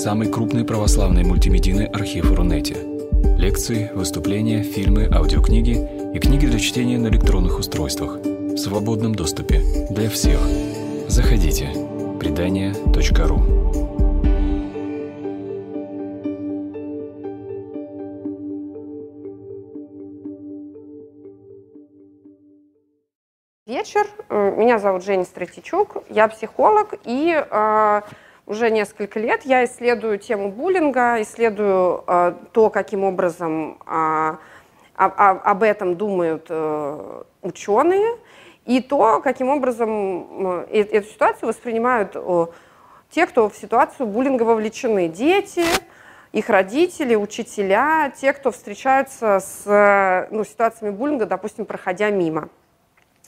самый крупный православный мультимедийный архив Рунете. Лекции, выступления, фильмы, аудиокниги и книги для чтения на электронных устройствах в свободном доступе для всех. Заходите. Предания.ру Вечер. Меня зовут Женя Стратичук. Я психолог и э, уже несколько лет я исследую тему буллинга, исследую э, то, каким образом э, об этом думают э, ученые, и то, каким образом э, эту ситуацию воспринимают э, те, кто в ситуацию буллинга вовлечены. Дети, их родители, учителя, те, кто встречаются с ну, ситуациями буллинга, допустим, проходя мимо.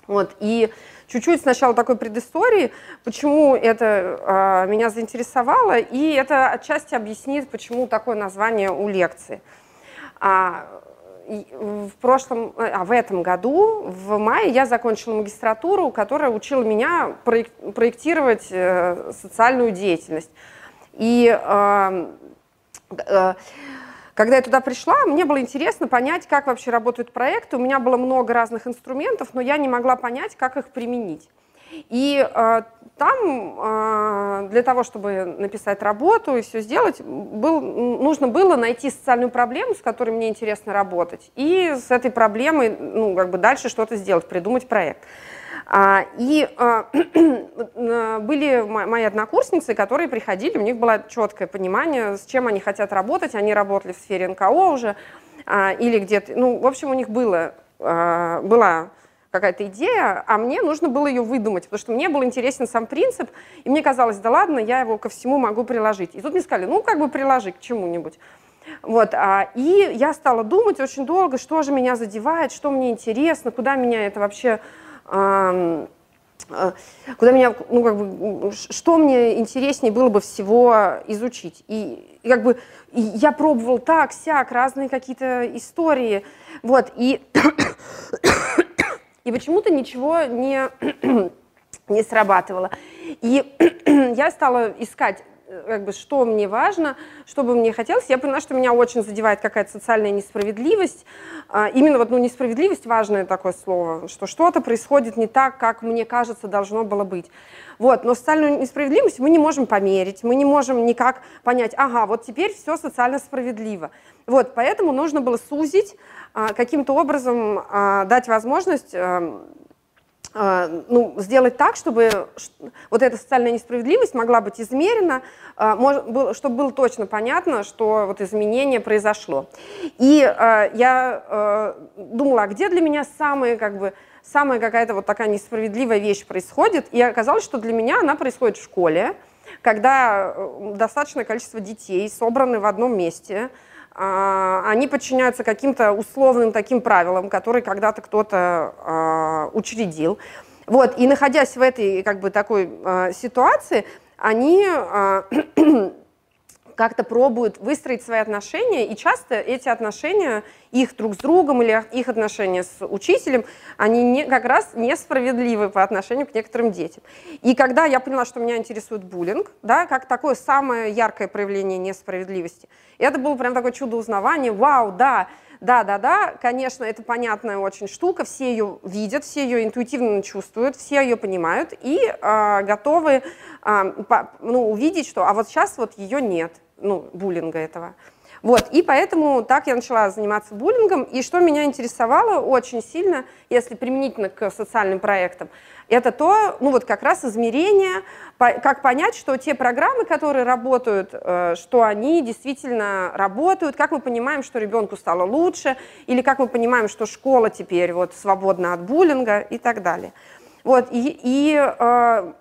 Вот, и чуть-чуть сначала такой предыстории, почему это э, меня заинтересовало, и это отчасти объяснит, почему такое название у лекции. А, в прошлом, а в этом году, в мае, я закончила магистратуру, которая учила меня проектировать э, социальную деятельность. И э, э, когда я туда пришла, мне было интересно понять, как вообще работают проекты. У меня было много разных инструментов, но я не могла понять, как их применить. И э, там э, для того, чтобы написать работу и все сделать, был, нужно было найти социальную проблему, с которой мне интересно работать, и с этой проблемой ну, как бы дальше что-то сделать, придумать проект. А, и а, были мои однокурсницы, которые приходили, у них было четкое понимание, с чем они хотят работать. Они работали в сфере НКО уже а, или где-то. Ну, в общем, у них было, была какая-то идея, а мне нужно было ее выдумать, потому что мне был интересен сам принцип, и мне казалось, да ладно, я его ко всему могу приложить. И тут мне сказали, ну, как бы приложи к чему-нибудь. Вот, а, и я стала думать очень долго, что же меня задевает, что мне интересно, куда меня это вообще куда меня, ну, как бы, что мне интереснее было бы всего изучить. И, и как бы и я пробовал так, сяк, разные какие-то истории, вот, и, и почему-то ничего не, не срабатывало. И я стала искать как бы, что мне важно, что бы мне хотелось. Я поняла, что меня очень задевает какая-то социальная несправедливость. А, именно вот, ну, несправедливость важное такое слово, что что-то происходит не так, как мне кажется должно было быть. Вот, но социальную несправедливость мы не можем померить, мы не можем никак понять, ага, вот теперь все социально справедливо. Вот, поэтому нужно было сузить, а, каким-то образом а, дать возможность а, ну, сделать так, чтобы вот эта социальная несправедливость могла быть измерена, а, чтобы было точно понятно, что вот изменение произошло. И а, я думала, а где для меня самые, как бы, самая какая-то вот такая несправедливая вещь происходит, и оказалось, что для меня она происходит в школе, когда э, достаточное количество детей собраны в одном месте, а, они подчиняются каким-то условным таким правилам, которые когда-то кто-то а, учредил. Вот, и находясь в этой как бы такой а, ситуации, они как-то пробуют выстроить свои отношения, и часто эти отношения, их друг с другом или их отношения с учителем, они не, как раз несправедливы по отношению к некоторым детям. И когда я поняла, что меня интересует буллинг, да, как такое самое яркое проявление несправедливости, это было прям такое чудо узнавания, вау, да, да, да, да, конечно, это понятная очень штука, все ее видят, все ее интуитивно чувствуют, все ее понимают и э, готовы э, по, ну, увидеть, что а вот сейчас вот ее нет, ну, буллинга этого. Вот, и поэтому так я начала заниматься буллингом. И что меня интересовало очень сильно, если применительно к социальным проектам, это то, ну вот как раз измерение, как понять, что те программы, которые работают, э, что они действительно работают, как мы понимаем, что ребенку стало лучше, или как мы понимаем, что школа теперь вот свободна от буллинга и так далее. Вот, и, и э,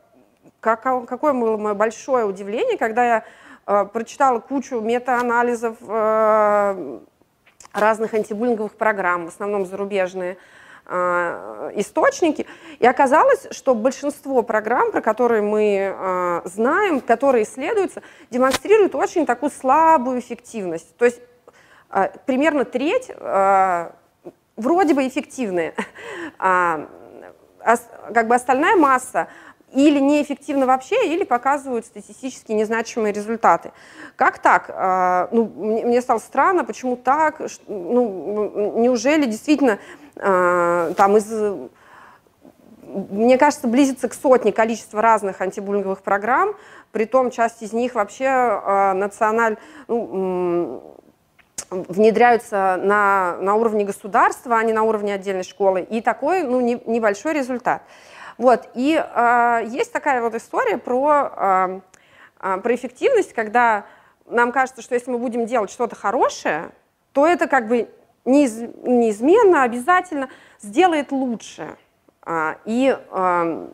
как, какое было мое большое удивление, когда я прочитала кучу метаанализов э, разных антибуллинговых программ, в основном зарубежные э, источники. И оказалось, что большинство программ, про которые мы знаем, которые исследуются, демонстрируют очень такую слабую эффективность. То есть примерно треть вроде бы эффективные, а как бы остальная масса или неэффективно вообще, или показывают статистически незначимые результаты. Как так? А, ну, мне стало странно, почему так? Ну, неужели действительно а, там из мне кажется, близится к сотне количества разных антибуллинговых программ, при том часть из них вообще э, националь, ну, внедряются на, на уровне государства, а не на уровне отдельной школы, и такой ну, не, небольшой результат. Вот. И э, есть такая вот история про, э, про эффективность, когда нам кажется, что если мы будем делать что-то хорошее, то это как бы неиз, неизменно, обязательно сделает лучше. И э,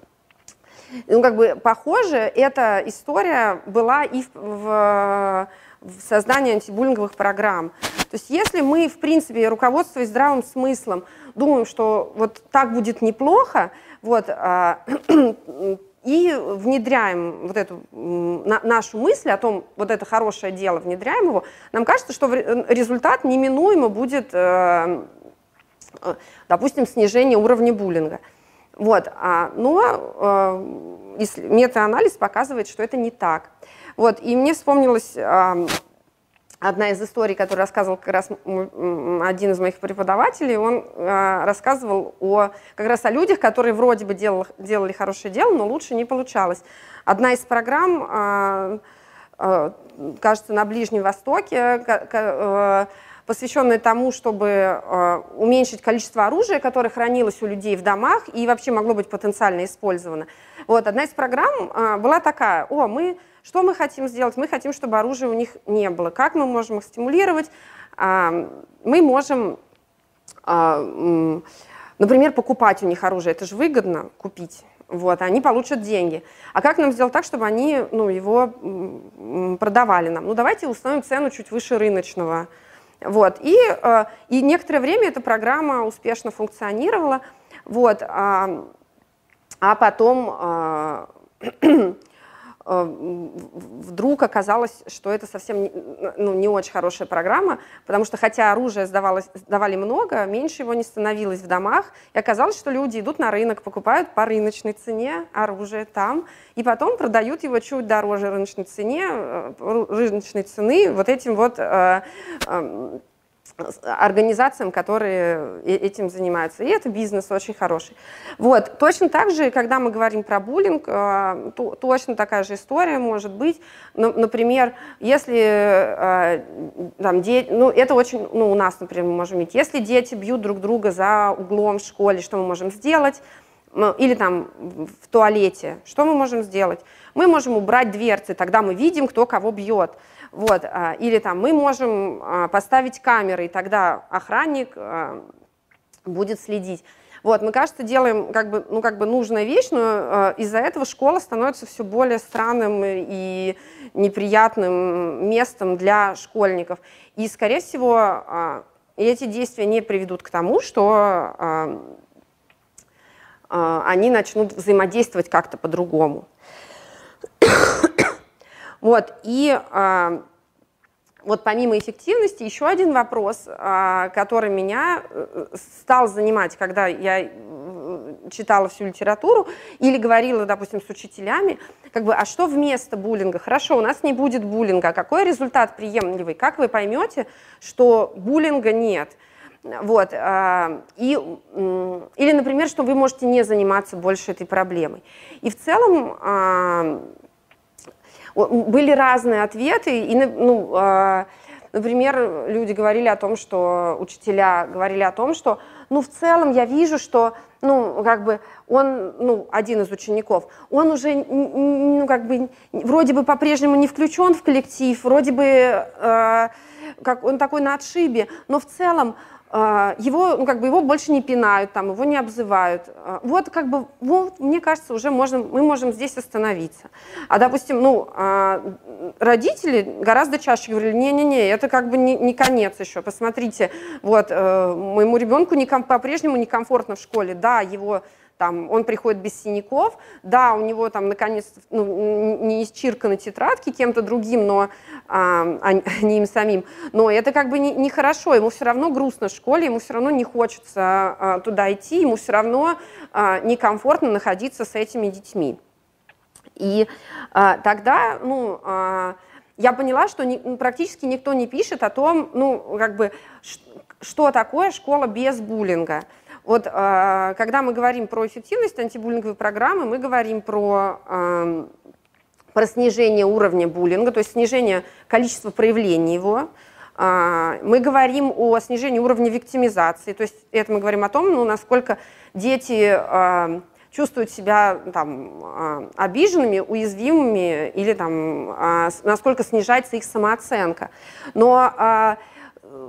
ну, как бы похоже, эта история была и в, в, в создании антибуллинговых программ. То есть если мы, в принципе, руководствуясь здравым смыслом, думаем, что вот так будет неплохо, вот, а, и внедряем вот эту нашу мысль о том, вот это хорошее дело, внедряем его, нам кажется, что результат неминуемо будет, э, э, допустим, снижение уровня буллинга. Вот, а, но э, метаанализ показывает, что это не так. Вот, и мне вспомнилась э, одна из историй, которую рассказывал как раз один из моих преподавателей, он э, рассказывал о, как раз о людях, которые вроде бы делал, делали хорошее дело, но лучше не получалось. Одна из программ, э, э, кажется, на Ближнем Востоке, э, посвященная тому, чтобы уменьшить количество оружия, которое хранилось у людей в домах и вообще могло быть потенциально использовано. Вот, одна из программ была такая, о, мы что мы хотим сделать? Мы хотим, чтобы оружия у них не было. Как мы можем их стимулировать? Мы можем, а, например, покупать у них оружие. Это же выгодно купить. Вот, они получат деньги. А как нам сделать так, чтобы они ну, его продавали нам? Ну, давайте установим цену чуть выше рыночного. Вот. И, а, и некоторое время эта программа успешно функционировала. Вот. А, а потом Э, вдруг оказалось, что это совсем ну, не очень хорошая программа, потому что хотя оружие сдавали много, меньше его не становилось в домах, и оказалось, что люди идут на рынок, покупают по рыночной цене оружие там, и потом продают его чуть дороже рыночной цене, э, рыночной цены вот этим вот э, организациям, которые э, этим занимаются. И это бизнес очень хороший. Вот. Точно так же, когда мы говорим про буллинг, э, то, точно такая же история может быть. Например, если э, там, дети, ну, это очень, ну, у нас, например, мы можем видеть, если дети бьют друг друга за углом в школе, что мы можем сделать? Или там в туалете, что мы можем сделать? Мы можем убрать дверцы, тогда мы видим, кто кого бьет. Вот, а, или там мы можем а, поставить камеры, и тогда охранник а, будет следить. Вот, мы, кажется, делаем как бы, ну, как бы нужная вещь, но э, из-за этого школа становится все более странным и неприятным местом для школьников. И, скорее всего, э, эти действия не приведут к тому, что э, э, они начнут взаимодействовать как-то по-другому. Вот, и а, вот помимо эффективности, еще один вопрос, а, который меня э, стал занимать, когда я э, читала всю литературу или говорила, допустим, с учителями, как бы, а что вместо буллинга? Хорошо, у нас не будет буллинга, какой результат приемлемый? Как вы поймете, что буллинга нет? Вот, а, и, или, например, что вы можете не заниматься больше этой проблемой. И в целом были разные ответы, и, ну, а, например, люди говорили о том, что, учителя говорили о том, что, ну, в целом я вижу, что, ну, как бы, он, ну, один из учеников, он уже, ну, как бы, вроде бы по-прежнему не включен в коллектив, вроде бы, э, как он такой на отшибе, но в целом его, ну, как бы его больше не пинают, там, его не обзывают. А, вот, как бы, вот, мне кажется, уже можем, мы можем здесь остановиться. А, допустим, ну, а, родители гораздо чаще говорили, не-не-не, это как бы не, не конец еще, посмотрите, вот, э, моему ребенку не, по-прежнему некомфортно в школе, да, его там, он приходит без синяков, да, у него там наконец ну, не исчирканы тетрадки кем-то другим, но а, а не им самим, но это как бы нехорошо, не, не ему все равно грустно в школе, ему все равно не хочется а, туда идти, ему все равно а, некомфортно находиться с этими детьми. И а, тогда, ну, а, я поняла, что ни, практически никто не пишет о том, ну, как бы, что такое школа без буллинга. Вот а, когда мы говорим про эффективность антибуллинговой программы, мы говорим про, а, про снижение уровня буллинга, то есть снижение количества проявлений его. А, мы говорим о снижении уровня виктимизации, то есть это мы говорим о том, ну, насколько дети а, чувствуют себя там, обиженными, уязвимыми или там, насколько снижается их самооценка. Но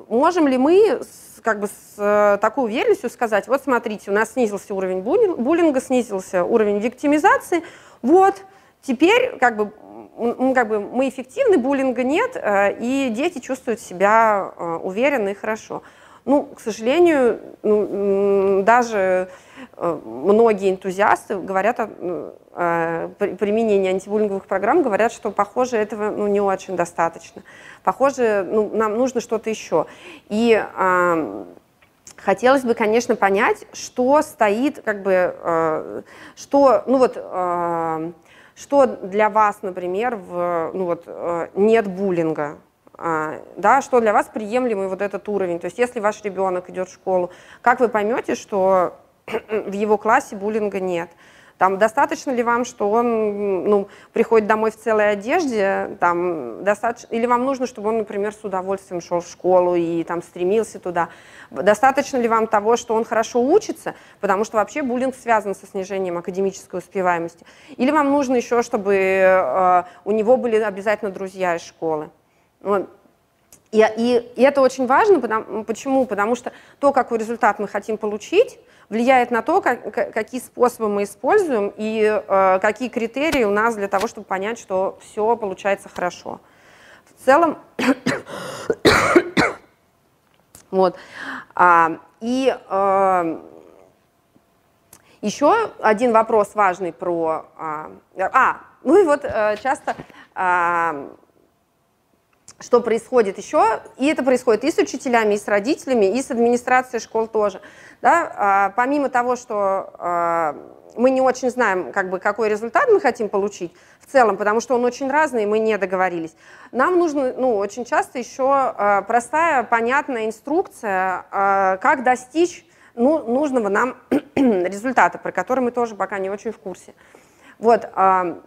можем ли мы как бы с э, такой уверенностью сказать, вот смотрите, у нас снизился уровень буллинга, снизился уровень виктимизации, вот, теперь как бы, как бы мы эффективны, буллинга нет, э, и дети чувствуют себя э, уверенно и хорошо. Ну, к сожалению, ну, даже многие энтузиасты говорят о, о применении антибуллинговых программ, говорят, что, похоже, этого ну, не очень достаточно. Похоже, ну, нам нужно что-то еще. И э, хотелось бы, конечно, понять, что стоит, как бы, э, что, ну вот, э, что для вас, например, в, ну вот, э, нет буллинга, а, да, что для вас приемлемый вот этот уровень. То есть если ваш ребенок идет в школу, как вы поймете, что в его классе буллинга нет? Там достаточно ли вам, что он ну, приходит домой в целой одежде, там, достаточно, или вам нужно, чтобы он, например, с удовольствием шел в школу и там стремился туда? Достаточно ли вам того, что он хорошо учится, потому что вообще буллинг связан со снижением академической успеваемости? Или вам нужно еще, чтобы э, у него были обязательно друзья из школы? Вот. И, и, и это очень важно, потому, почему? Потому что то, какой результат мы хотим получить, влияет на то, как, какие способы мы используем и э, какие критерии у нас для того, чтобы понять, что все получается хорошо. В целом, вот. А, и э, еще один вопрос важный про... А, а ну и вот э, часто... Что происходит еще, и это происходит и с учителями, и с родителями, и с администрацией школ тоже. Да? А, помимо того, что а, мы не очень знаем, как бы, какой результат мы хотим получить в целом, потому что он очень разный, и мы не договорились. Нам нужно ну, очень часто еще а, простая, понятная инструкция, а, как достичь ну, нужного нам результата, про который мы тоже пока не очень в курсе. Вот, а,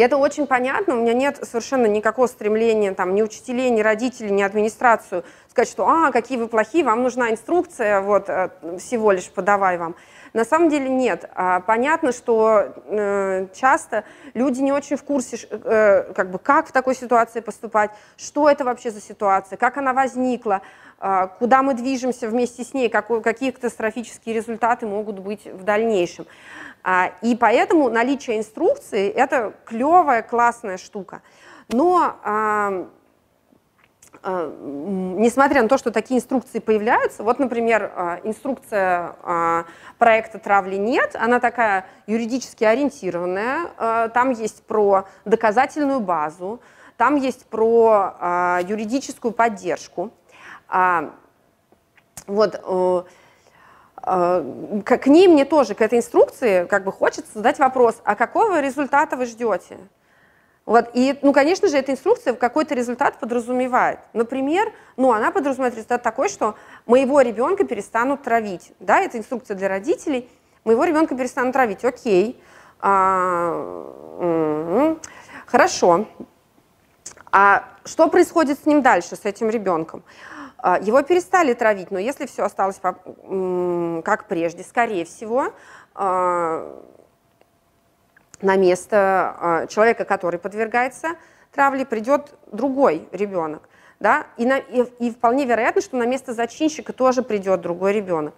и это очень понятно, у меня нет совершенно никакого стремления, там, ни учителей, ни родителей, ни администрацию сказать, что «а, какие вы плохие, вам нужна инструкция, вот, э, всего лишь подавай вам». На самом деле нет. А, понятно, что э, часто люди не очень в курсе, э, как, бы, как в такой ситуации поступать, что это вообще за ситуация, как она возникла, э, куда мы движемся вместе с ней, какие катастрофические результаты могут быть в дальнейшем. А, и поэтому наличие инструкции – это клевая, классная штука. Но а, а, несмотря на то, что такие инструкции появляются, вот, например, инструкция проекта «Травли нет», она такая юридически ориентированная, там есть про доказательную базу, там есть про юридическую поддержку. Вот, а, к ней мне тоже, к этой инструкции, как бы хочется задать вопрос, а какого результата вы ждете? Вот, и, ну, конечно же, эта инструкция какой-то результат подразумевает. Например, ну, она подразумевает результат такой, что моего ребенка перестанут травить. Да, это инструкция для родителей. Моего ребенка перестанут травить. Окей. А. Хорошо. А что происходит с ним дальше, с этим ребенком? А, его перестали травить, но если все осталось как прежде, скорее всего, а, на место а, человека, который подвергается травле, придет другой ребенок. Да? И, на, и, и вполне вероятно, что на место зачинщика тоже придет другой ребенок.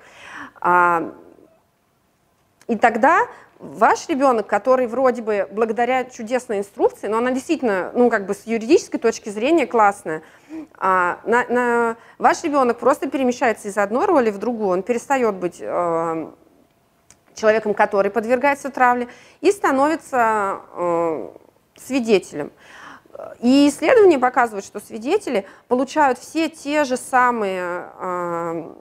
И тогда ваш ребенок, который вроде бы благодаря чудесной инструкции, но она действительно, ну, как бы с юридической точки зрения классная, а, на, на, ваш ребенок просто перемещается из одной роли в другую, он перестает быть э, человеком, который подвергается травле, и становится э, свидетелем. И исследования показывают, что свидетели получают все те же самые э,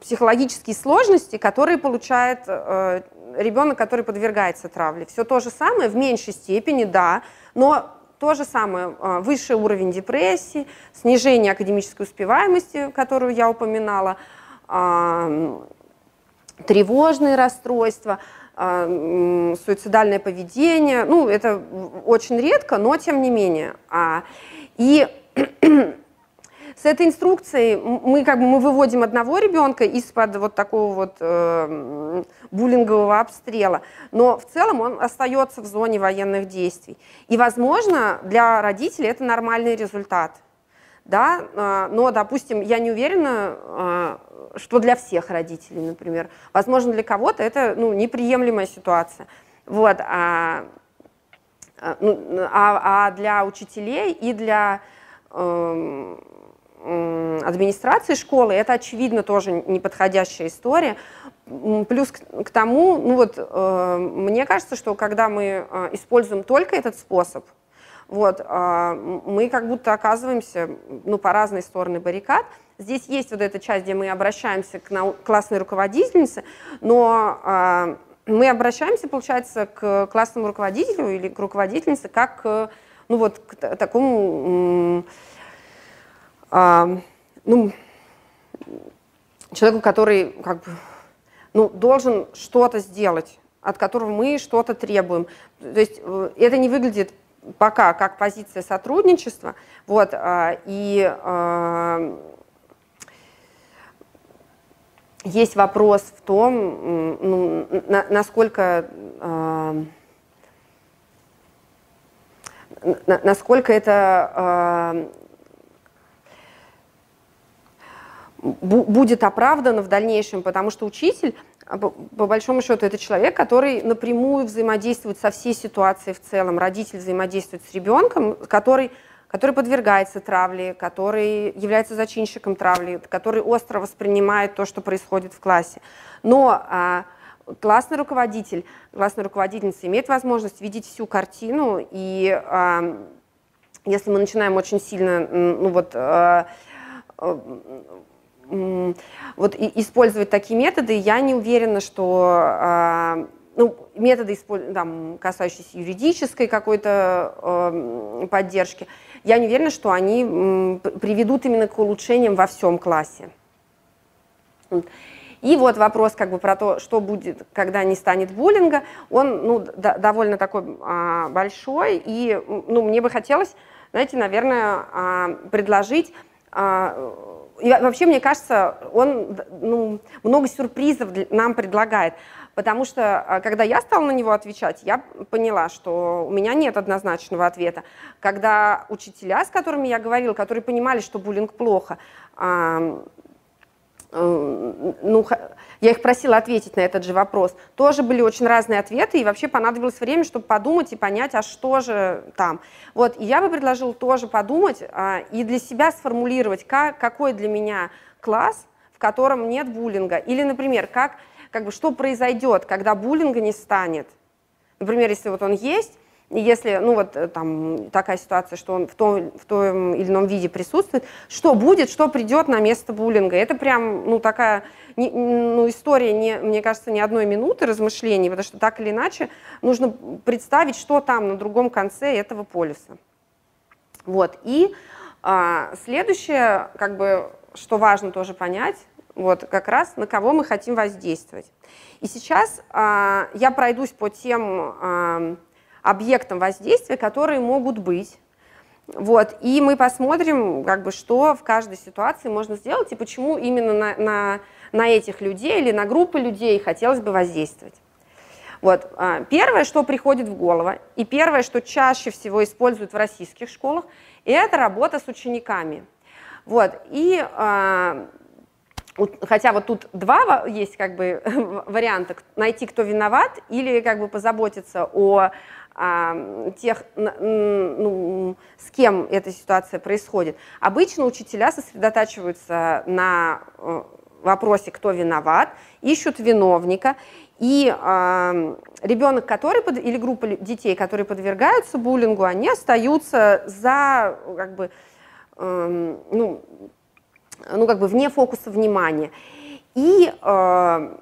психологические сложности, которые получает ребенок, который подвергается травле. Все то же самое, в меньшей степени, да, но то же самое, высший уровень депрессии, снижение академической успеваемости, которую я упоминала, тревожные расстройства, суицидальное поведение. Ну, это очень редко, но тем не менее. А, и с этой инструкцией мы как бы мы выводим одного ребенка из-под вот такого вот э, буллингового обстрела, но в целом он остается в зоне военных действий. И, возможно, для родителей это нормальный результат. Да? А, но, допустим, я не уверена, а, что для всех родителей, например. Возможно, для кого-то это ну, неприемлемая ситуация. Вот, а, а, ну, а, а для учителей и для э, э, администрации школы это, очевидно, тоже неподходящая история. Плюс к, к тому, ну вот, э, мне кажется, что когда мы э, используем только этот способ, вот, э, мы как будто оказываемся ну, по разные стороны баррикад, Здесь есть вот эта часть, где мы обращаемся к классной руководительнице, но э, мы обращаемся, получается, к классному руководителю или к руководительнице как ну вот, к такому э, ну, человеку, который как бы, ну, должен что-то сделать, от которого мы что-то требуем. То есть э, это не выглядит пока как позиция сотрудничества, вот, э, и э, есть вопрос в том, ну, на, насколько, на, насколько это будет оправдано в дальнейшем, потому что учитель, по, по большому счету, это человек, который напрямую взаимодействует со всей ситуацией в целом. Родитель взаимодействует с ребенком, который который подвергается травле, который является зачинщиком травли, который остро воспринимает то, что происходит в классе. Но а, классный руководитель, классная руководительница имеет возможность видеть всю картину, и а, если мы начинаем очень сильно, ну вот, а, вот использовать такие методы, я не уверена, что а, ну, методы, там, касающиеся юридической какой-то э, поддержки, я не уверена, что они приведут именно к улучшениям во всем классе. И вот вопрос как бы про то, что будет, когда не станет буллинга, он ну, да, довольно такой а, большой, и ну, мне бы хотелось, знаете, наверное, а, предложить а, и вообще, мне кажется, он ну, много сюрпризов нам предлагает. Потому что, а, когда я стала на него отвечать, я поняла, что у меня нет однозначного ответа. Когда учителя, с которыми я говорила, которые понимали, что буллинг плохо, ну, я их просила ответить на этот же вопрос. Тоже были очень разные ответы, и вообще понадобилось время, чтобы подумать и понять, а что же там. Вот, и я бы предложила тоже подумать а, и для себя сформулировать, как, какой для меня класс, в котором нет буллинга. Или, например, как как бы, что произойдет, когда буллинга не станет. Например, если вот он есть, и если, ну вот э, там такая ситуация, что он в том, в том или ином виде присутствует, что будет, что придет на место буллинга. Это прям, ну такая, не, ну история, не, мне кажется, не одной минуты размышлений, потому что так или иначе нужно представить, что там на другом конце этого полюса. Вот, и а, следующее, как бы, что важно тоже понять, вот как раз на кого мы хотим воздействовать. И сейчас э, я пройдусь по тем э, объектам воздействия, которые могут быть. Вот, и мы посмотрим, как бы, что в каждой ситуации можно сделать и почему именно на, на, на этих людей или на группы людей хотелось бы воздействовать. Вот. Первое, что приходит в голову, и первое, что чаще всего используют в российских школах, это работа с учениками. Вот. И Хотя вот тут два есть как бы варианта, найти, кто виноват, или как бы позаботиться о а, тех, ну, с кем эта ситуация происходит. Обычно учителя сосредотачиваются на э, вопросе, кто виноват, ищут виновника, и э, ребенок, который под, или группа детей, которые подвергаются буллингу, они остаются за как бы, э, ну, ну, как бы вне фокуса внимания. И э,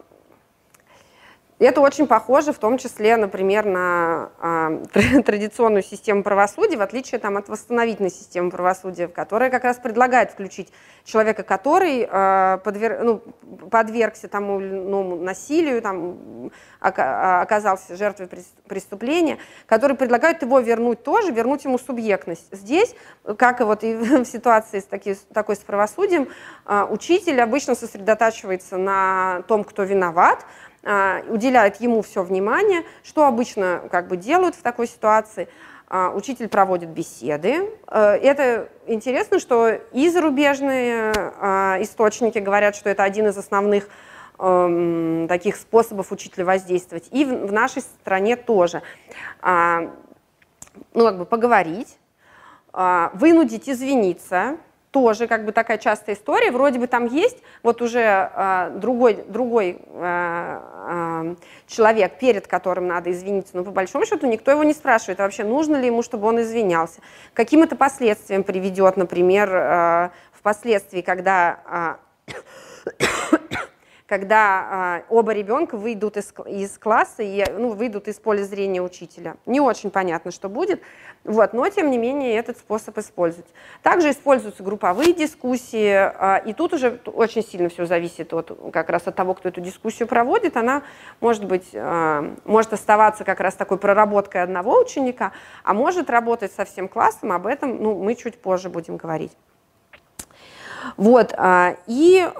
это очень похоже в том числе, например, на э, традиционную систему правосудия, в отличие там, от восстановительной системы правосудия, которая как раз предлагает включить человека, который э, подвер, ну, подвергся тому ну, насилию, там, оказался жертвой преступления, который предлагает его вернуть тоже, вернуть ему субъектность. Здесь, как и вот и в ситуации с таки, такой с правосудием, э, учитель обычно сосредотачивается на том, кто виноват, а, уделяют ему все внимание. Что обычно как бы делают в такой ситуации? А, учитель проводит беседы. Э, это интересно, что и зарубежные а, источники говорят, что это один из основных эм, таких способов учителя воздействовать. И в нашей стране тоже. Ну, как бы поговорить, вынудить извиниться, тоже как бы такая частая история. Вроде бы там есть вот уже другой, другой человек, перед которым надо извиниться, но по большому счету никто его не спрашивает, вообще нужно ли ему, чтобы он извинялся. Каким это последствиям приведет, например, э, впоследствии, когда... Э, когда э, оба ребенка выйдут из, из класса и ну, выйдут из поля зрения учителя. Не очень понятно, что будет, вот, но тем не менее этот способ используется. Также используются групповые дискуссии, э, и тут уже очень сильно все зависит от, как раз от того, кто эту дискуссию проводит. Она может быть, э, может оставаться как раз такой проработкой одного ученика, а может работать со всем классом, об этом ну, мы чуть позже будем говорить. Вот, и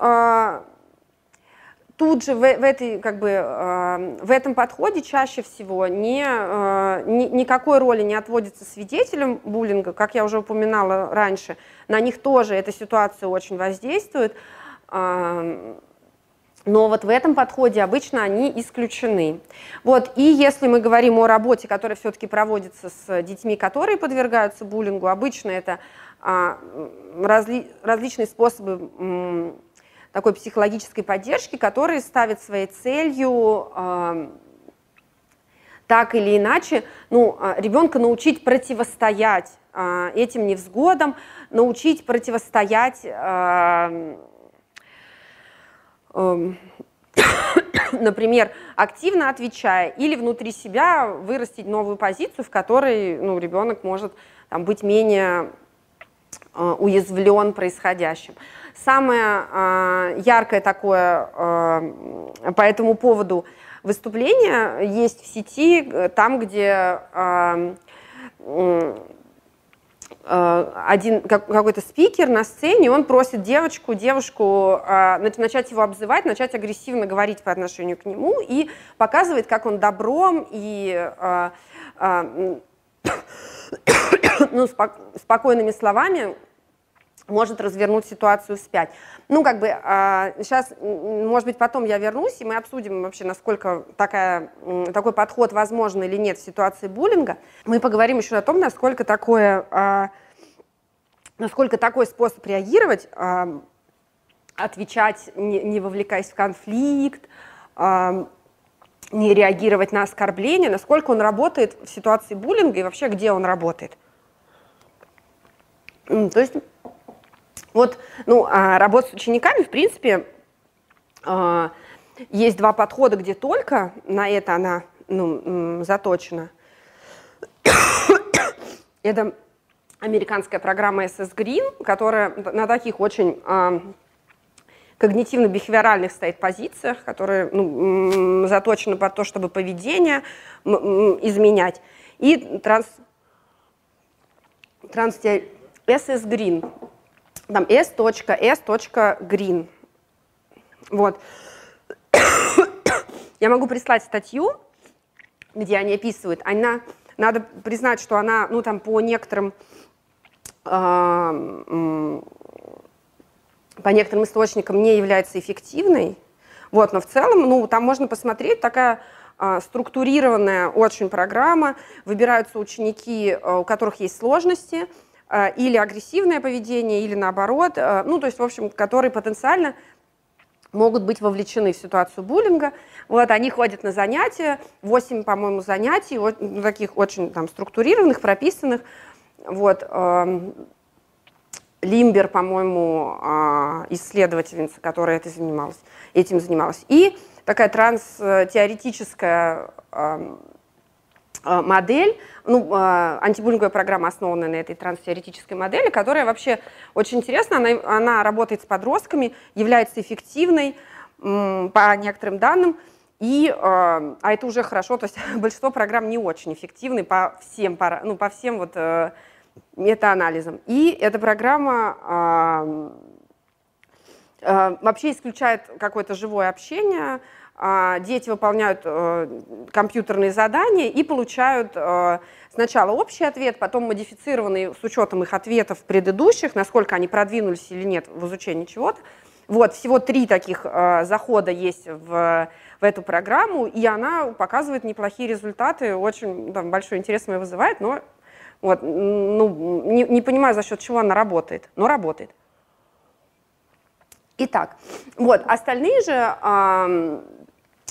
тут же в, в, этой, как бы, э, в этом подходе чаще всего не, э, ни, никакой роли не отводится свидетелям буллинга, как я уже упоминала раньше, на них тоже эта ситуация очень воздействует, э, но вот в этом подходе обычно они исключены. Вот, и если мы говорим о работе, которая все-таки проводится с детьми, которые подвергаются буллингу, обычно это э, разли, различные способы такой психологической поддержки, которые ставят своей целью э, так или иначе ну, а, ребенка научить противостоять э, этим невзгодам, научить противостоять э, э, например, активно отвечая, или внутри себя вырастить новую позицию, в которой ну, ребенок может там, быть менее э, уязвлен происходящим. Самое э, яркое такое э, по этому поводу выступление есть в сети, э, там, где э, один какой-то спикер на сцене, он просит девочку, девушку начать его обзывать, начать агрессивно говорить по отношению к нему и показывает, как он добром и ну, спок спокойными словами может развернуть ситуацию вспять. Ну, как бы, а, сейчас, может быть, потом я вернусь, и мы обсудим вообще, насколько такая, такой подход возможен или нет в ситуации буллинга. Мы поговорим еще о том, насколько такое, а, насколько такой способ реагировать, а, отвечать, не, не вовлекаясь в конфликт, а, не реагировать на оскорбление, насколько он работает в ситуации буллинга и вообще где он работает. То есть вот, ну, а работа с учениками, в принципе, а, есть два подхода, где только на это она ну, заточена. это американская программа SS Green, которая на таких очень а, когнитивно-бихевиоральных стоит позициях, которые ну, заточены под то, чтобы поведение изменять. И транс, транс SS Green там s.s.green. Вот. Я могу прислать статью, где они описывают. Она, надо признать, что она, ну, там, по некоторым, э, по некоторым источникам не является эффективной. Вот, но в целом, ну, там можно посмотреть, такая э, структурированная очень программа. Выбираются ученики, э, у которых есть сложности, или агрессивное поведение, или наоборот, э, ну, то есть, в общем, которые потенциально могут быть вовлечены в ситуацию буллинга. Вот, они ходят на занятия, 8, по-моему, занятий, вот, ну, таких очень там, структурированных, прописанных. Вот, эм, Лимбер, по-моему, а, исследовательница, которая это занималась, этим занималась. И такая транстеоретическая модель, ну, антибуллинговая программа, основанная на этой транстеоретической модели, которая вообще очень интересна, она, она работает с подростками, является эффективной по некоторым данным, и, а это уже хорошо, то есть большинство программ не очень эффективны по всем, ну, по всем вот э, метаанализам. И эта программа э, вообще исключает какое-то живое общение, э, дети выполняют э, компьютерные задания и получают э, сначала общий ответ, потом модифицированный с учетом их ответов предыдущих, насколько они продвинулись или нет в изучении чего-то. Вот, всего три таких э, захода есть в, в эту программу, и она показывает неплохие результаты, очень там, большой интерес ее вызывает, но вот, ну, не, не понимаю, за счет чего она работает, но работает. Итак, вот, остальные же, э,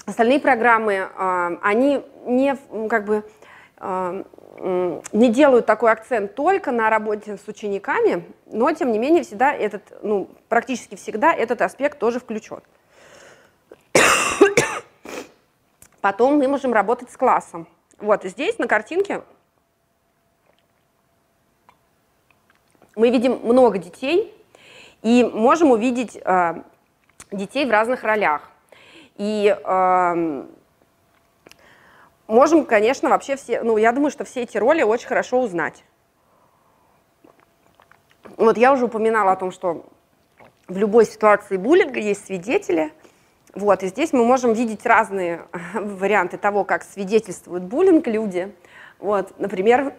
остальные программы, э, они не, как бы, э, не делают такой акцент только на работе с учениками, но, тем не менее, всегда этот, ну, практически всегда этот аспект тоже включен. Потом мы можем работать с классом. Вот здесь на картинке мы видим много детей и можем увидеть э, детей в разных ролях. И э, можем, конечно, вообще все, ну, я думаю, что все эти роли очень хорошо узнать. Вот я уже упоминала о том, что в любой ситуации буллинга есть свидетели. Вот, и здесь мы можем видеть разные варианты того, как свидетельствуют буллинг люди. Вот, например,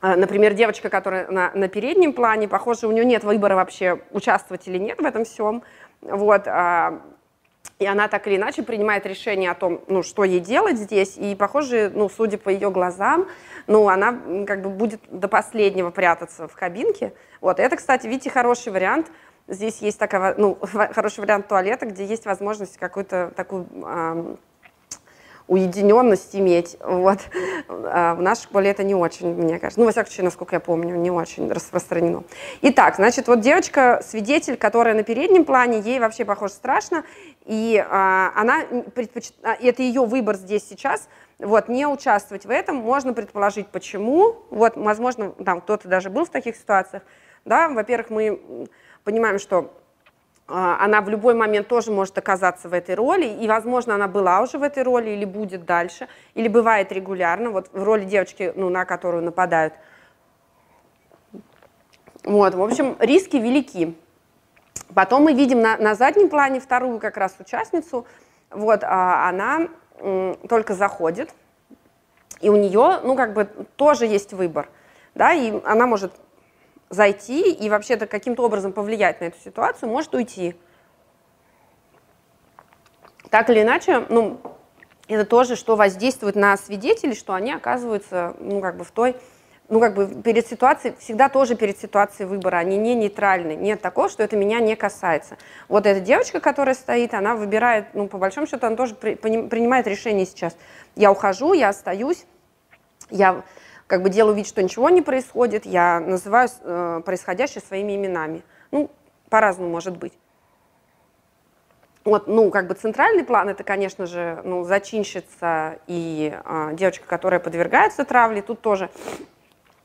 например, девочка, которая на, на переднем плане, похоже, у нее нет выбора вообще участвовать или нет в этом всем. Вот, а, и она так или иначе принимает решение о том, ну, что ей делать здесь. И, похоже, ну, судя по ее глазам, ну, она как бы будет до последнего прятаться в кабинке. Вот. это, кстати, видите, хороший вариант. Здесь есть такая, ну, хороший вариант туалета, где есть возможность какую-то такую уединенность иметь. Вот. А в нашей школе это не очень, мне кажется. Ну, во всяком случае, насколько я помню, не очень распространено. Итак, значит, вот девочка, свидетель, которая на переднем плане, ей вообще, похоже, страшно. И а, она предпоч... А, это ее выбор здесь сейчас, вот, не участвовать в этом. Можно предположить, почему. Вот, возможно, там кто-то даже был в таких ситуациях. Да, во-первых, мы понимаем, что она в любой момент тоже может оказаться в этой роли, и, возможно, она была уже в этой роли или будет дальше, или бывает регулярно, вот в роли девочки, ну, на которую нападают. Вот, в общем, риски велики. Потом мы видим на, на заднем плане вторую как раз участницу, вот, а она только заходит, и у нее, ну, как бы тоже есть выбор, да, и она может зайти и вообще-то каким-то образом повлиять на эту ситуацию, может уйти. Так или иначе, ну, это тоже, что воздействует на свидетелей, что они оказываются, ну, как бы в той, ну, как бы перед ситуацией, всегда тоже перед ситуацией выбора, они не нейтральны, нет такого, что это меня не касается. Вот эта девочка, которая стоит, она выбирает, ну, по большому счету, она тоже при, принимает решение сейчас. Я ухожу, я остаюсь, я как бы делаю вид, что ничего не происходит, я называю э, происходящее своими именами. Ну, по-разному может быть. Вот, ну, как бы центральный план, это, конечно же, ну, зачинщица и э, девочка, которая подвергается травле, тут тоже,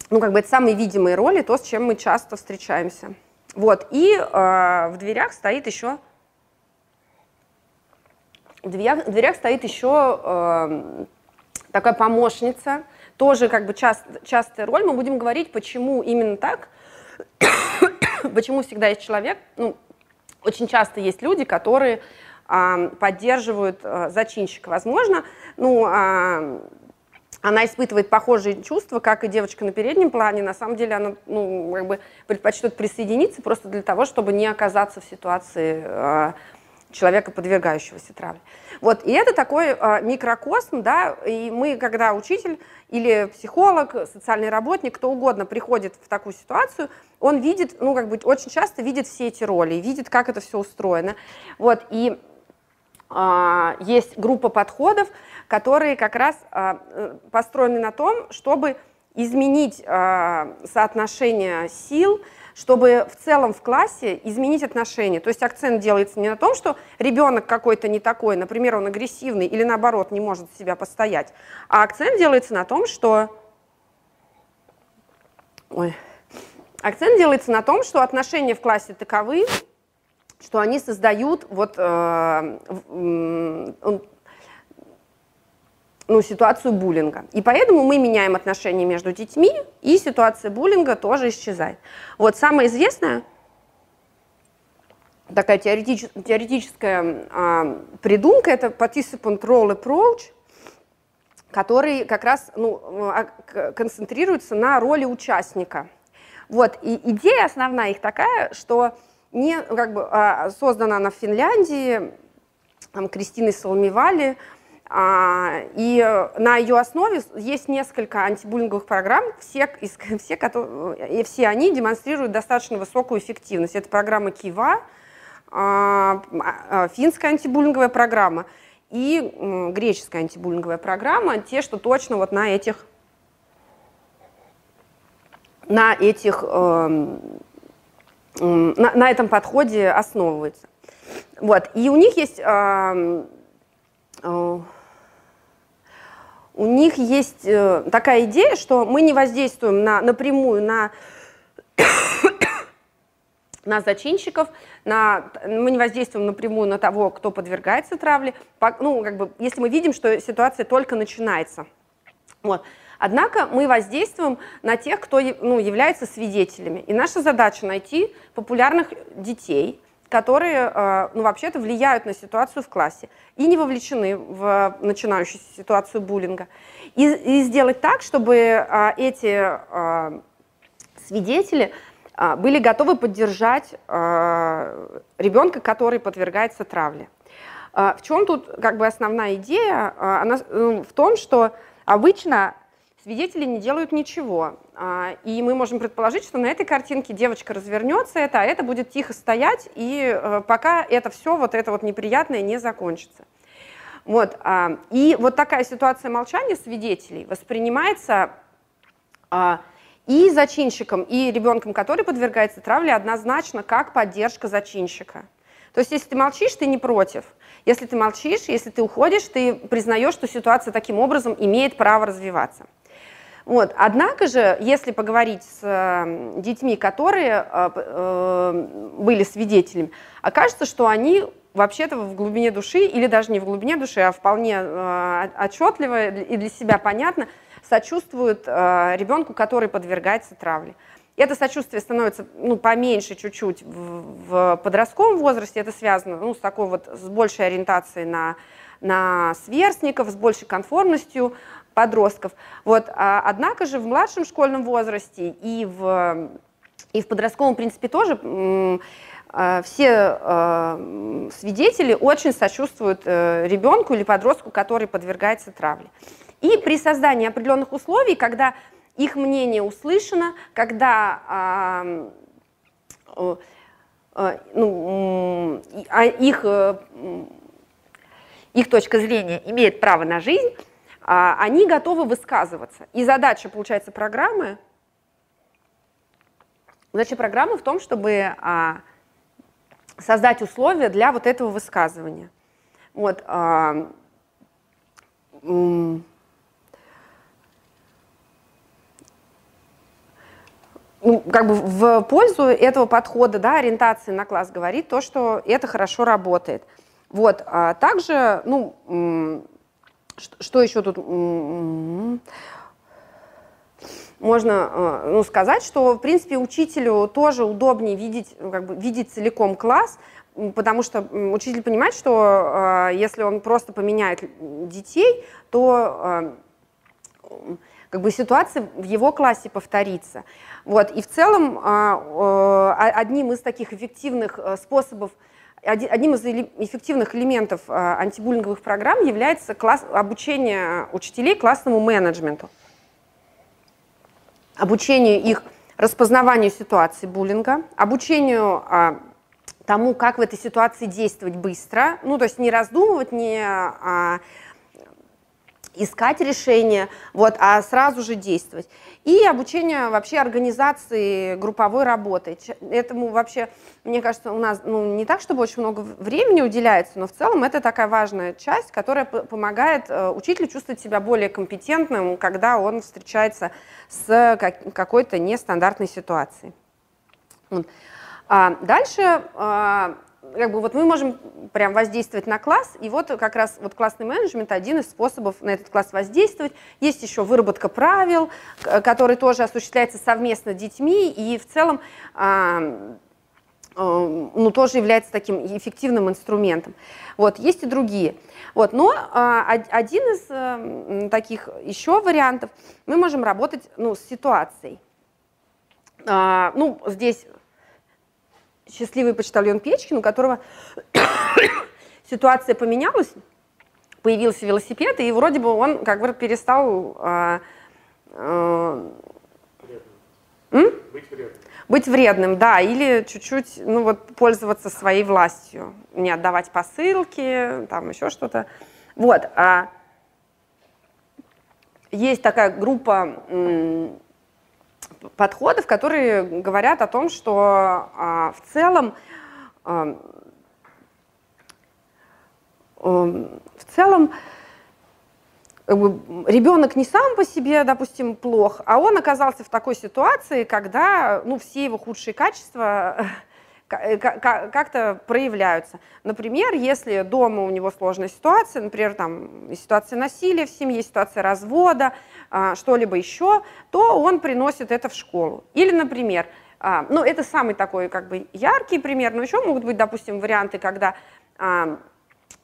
ну, как бы это самые видимые роли, то, с чем мы часто встречаемся. Вот, и э, в дверях стоит еще, в дверях, в дверях стоит еще э, такая помощница, тоже как бы част, частая роль. Мы будем говорить, почему именно так, почему всегда есть человек. Ну, очень часто есть люди, которые а, поддерживают а, зачинщика. Возможно, ну, а, она испытывает похожие чувства, как и девочка на переднем плане. На самом деле она ну, как бы предпочтет присоединиться просто для того, чтобы не оказаться в ситуации а, человека, подвергающегося травле. Вот, и это такой э, микрокосм, да, и мы, когда учитель или психолог, социальный работник, кто угодно приходит в такую ситуацию, он видит, ну, как бы очень часто видит все эти роли, видит, как это все устроено. Вот, и э, есть группа подходов, которые как раз э, построены на том, чтобы изменить э, соотношение сил, чтобы в целом в классе изменить отношения. То есть акцент делается не на том, что ребенок какой-то не такой, например, он агрессивный или наоборот не может себя постоять, а акцент делается на том, что... Ой. Акцент делается на том, что отношения в классе таковы, что они создают вот, э, ну, ситуацию буллинга. И поэтому мы меняем отношения между детьми, и ситуация буллинга тоже исчезает. Вот самая известная такая теоретич, теоретическая а, придумка – это participant role approach, который как раз ну, а, концентрируется на роли участника. Вот, и идея основная их такая, что не, как бы, а, создана она в Финляндии, там, Кристиной Соломивали, а, и на ее основе есть несколько антибуллинговых программ, все, все, которые, и все они демонстрируют достаточно высокую эффективность. Это программа КИВА, а, а, финская антибуллинговая программа и греческая антибуллинговая программа, те, что точно вот на этих, на этих, эм, на, на этом подходе основываются. Вот. И у них есть эм, э, у них есть э, такая идея, что мы не воздействуем на, напрямую на, на зачинщиков, на, мы не воздействуем напрямую на того, кто подвергается травле, по, ну, как бы, если мы видим, что ситуация только начинается. Вот. Однако мы воздействуем на тех, кто ну, является свидетелями. И наша задача найти популярных детей, которые э, ну, вообще-то влияют на ситуацию в классе и не вовлечены в начинающуюся ситуацию буллинга. И, и сделать так, чтобы э, эти э, свидетели были готовы поддержать ребенка, который подвергается травле. В чем тут как бы основная идея? Она ну, в том, что обычно свидетели не делают ничего. А, и мы можем предположить, что на этой картинке девочка развернется это, а это будет тихо стоять, и э, пока это все, вот это вот неприятное не закончится. Вот. А, и вот такая ситуация молчания свидетелей воспринимается а, и зачинщиком, и ребенком, который подвергается травле, однозначно как поддержка зачинщика. То есть если ты молчишь, ты не против. Если ты молчишь, если ты уходишь, ты признаешь, что ситуация таким образом имеет право развиваться. Вот. Однако же, если поговорить с э, детьми, которые э, э, были свидетелями, окажется, что они вообще-то в глубине души, или даже не в глубине души, а вполне э, отчетливо и для себя понятно, сочувствуют э, ребенку, который подвергается травле. Это сочувствие становится ну, поменьше чуть-чуть в, в подростковом возрасте. Это связано ну, с такой вот с большей ориентацией на, на сверстников, с большей конформностью подростков. Вот, а, однако же в младшем школьном возрасте и в, и в подростковом, в принципе, тоже а, все а, свидетели очень сочувствуют э, ребенку или подростку, который подвергается травле. И при создании определенных условий, когда их мнение услышано, когда а, ну, а их, э, их точка зрения имеет право на жизнь, они готовы высказываться. И задача, получается, программы, задача программы в том, чтобы а, создать условия для вот этого высказывания. Вот, а, ну, как бы в пользу этого подхода, да, ориентации на класс говорит то, что это хорошо работает. Вот, а также, ну, что, еще тут можно э, ну, сказать, что, в принципе, учителю тоже удобнее видеть, ну, как бы, видеть целиком класс, потому что учитель понимает, что э, если он просто поменяет детей, то э, как бы ситуация в его классе повторится. Вот. И в целом одним из таких эффективных способов Одним из эффективных элементов а, антибуллинговых программ является класс, обучение учителей классному менеджменту. Обучение их распознаванию ситуации буллинга, обучению а, тому, как в этой ситуации действовать быстро, ну, то есть не раздумывать, не, а, искать решения, вот, а сразу же действовать. И обучение вообще организации групповой работы. Этому вообще, мне кажется, у нас ну, не так, чтобы очень много времени уделяется, но в целом это такая важная часть, которая помогает э, учителю чувствовать себя более компетентным, когда он встречается с какой-то нестандартной ситуацией. А дальше а, как бы вот мы можем прям воздействовать на класс, и вот как раз вот классный менеджмент один из способов на этот класс воздействовать. Есть еще выработка правил, который тоже осуществляется совместно с детьми, и в целом а, а, ну, тоже является таким эффективным инструментом. Вот, есть и другие. Вот, но а, один из а, таких еще вариантов, мы можем работать ну, с ситуацией. А, ну, здесь счастливый почтальон Печкин, у которого ситуация поменялась, появился велосипед, и вроде бы он как бы перестал... А, а, быть вредным. Быть вредным, да, или чуть-чуть, ну вот, пользоваться своей властью, не отдавать посылки, там еще что-то. Вот. А есть такая группа подходов, которые говорят о том, что а, в целом в целом ребенок не сам по себе, допустим, плох, а он оказался в такой ситуации, когда ну, все его худшие качества как-то проявляются. Например, если дома у него сложная ситуация, например, там ситуация насилия в семье, ситуация развода, а, что-либо еще, то он приносит это в школу. Или, например, а, ну, это самый такой как бы яркий пример, но еще могут быть, допустим, варианты, когда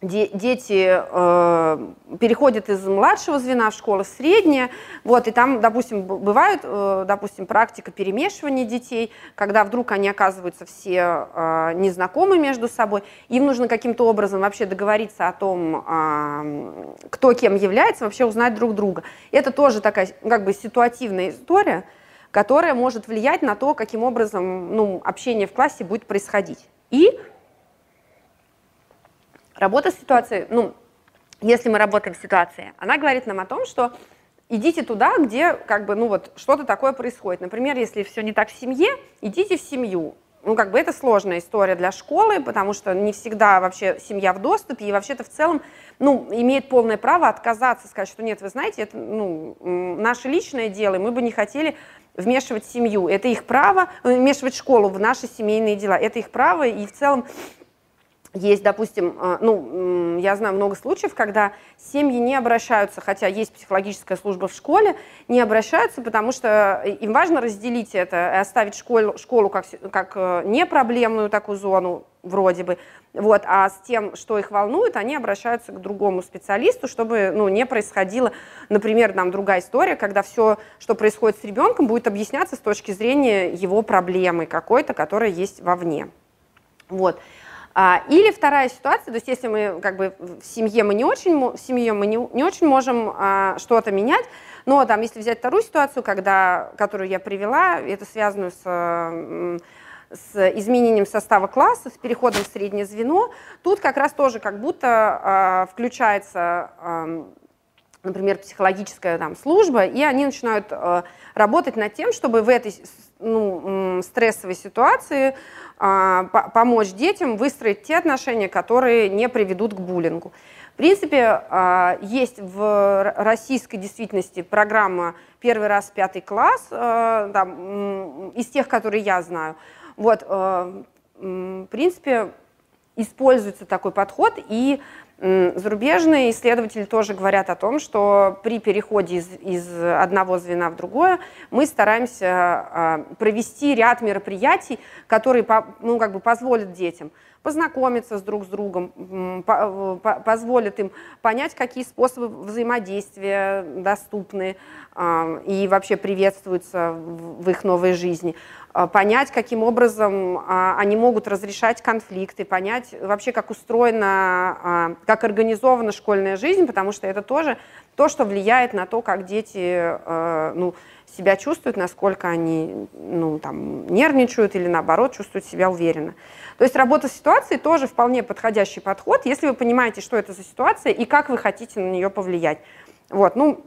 дети э, переходят из младшего звена в школу в среднее, вот, и там, допустим, бывает, э, допустим, практика перемешивания детей, когда вдруг они оказываются все э, незнакомы между собой, им нужно каким-то образом вообще договориться о том, э, кто кем является, вообще узнать друг друга. Это тоже такая, как бы, ситуативная история, которая может влиять на то, каким образом, ну, общение в классе будет происходить. И Работа с ситуацией, ну, если мы работаем в ситуации, она говорит нам о том, что идите туда, где как бы, ну вот, что-то такое происходит. Например, если все не так в семье, идите в семью. Ну, как бы это сложная история для школы, потому что не всегда вообще семья в доступе, и вообще-то в целом, ну, имеет полное право отказаться, сказать, что нет, вы знаете, это, ну, наше личное дело, и мы бы не хотели вмешивать семью. Это их право, э, вмешивать школу в наши семейные дела. Это их право, и в целом есть, допустим, а, ну, я знаю много случаев, когда семьи не обращаются, хотя есть психологическая служба в школе, не обращаются, потому что им важно разделить это и оставить школу, школу как, как э, непроблемную такую зону, вроде бы, вот, а с тем, что их волнует, они обращаются к другому специалисту, чтобы ну, не происходило, например, там другая история, когда все, что происходит с ребенком, будет объясняться с точки зрения его проблемы какой-то, которая есть вовне. Вот. А, или вторая ситуация, то есть если мы как бы в семье мы не очень, в семье мы не, не очень можем а, что-то менять, но там, если взять вторую ситуацию, когда, которую я привела, это связано с с изменением состава класса, с переходом в среднее звено, тут как раз тоже как будто э, включается, э, например, психологическая там, служба, и они начинают э, работать над тем, чтобы в этой ну, стрессовой ситуации помочь детям выстроить те отношения, которые не приведут к буллингу. В принципе, а, есть в российской действительности программа «Первый раз пятый класс», а, там, из тех, которые я знаю. Вот, в принципе, используется такой подход, и Зарубежные исследователи тоже говорят о том, что при переходе из, из одного звена в другое мы стараемся а, провести ряд мероприятий, которые ну, как бы позволят детям познакомиться с друг с другом, позволят им понять, какие способы взаимодействия доступны а, и вообще приветствуются в их новой жизни. А, понять, каким образом а, они могут разрешать конфликты, понять вообще, как устроена, как организована школьная жизнь, потому что это тоже то, что влияет на то, как дети ну, себя чувствуют, насколько они ну, там, нервничают или наоборот чувствуют себя уверенно. То есть работа с ситуацией тоже вполне подходящий подход, если вы понимаете, что это за ситуация и как вы хотите на нее повлиять. Вот, ну,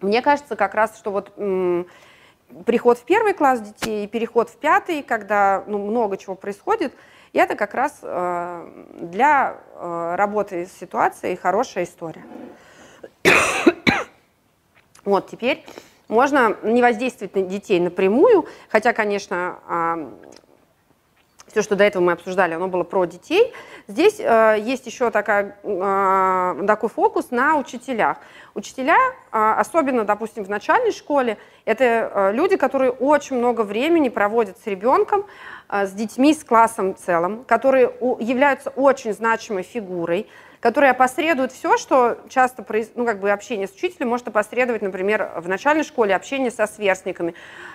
мне кажется как раз, что вот приход в первый класс детей и переход в пятый, когда ну, много чего происходит, и это как раз э, для э, работы с ситуацией хорошая история. вот, теперь можно не воздействовать на детей напрямую, хотя, конечно, э, все, что до этого мы обсуждали, оно было про детей. Здесь э, есть еще такая, э, такой фокус на учителях. Учителя, э, особенно, допустим, в начальной школе, это э, люди, которые очень много времени проводят с ребенком, э, с детьми, с классом в целом, которые у, являются очень значимой фигурой, которые опосредуют все, что часто, ну, как бы общение с учителем может опосредовать, например, в начальной школе общение со сверстниками.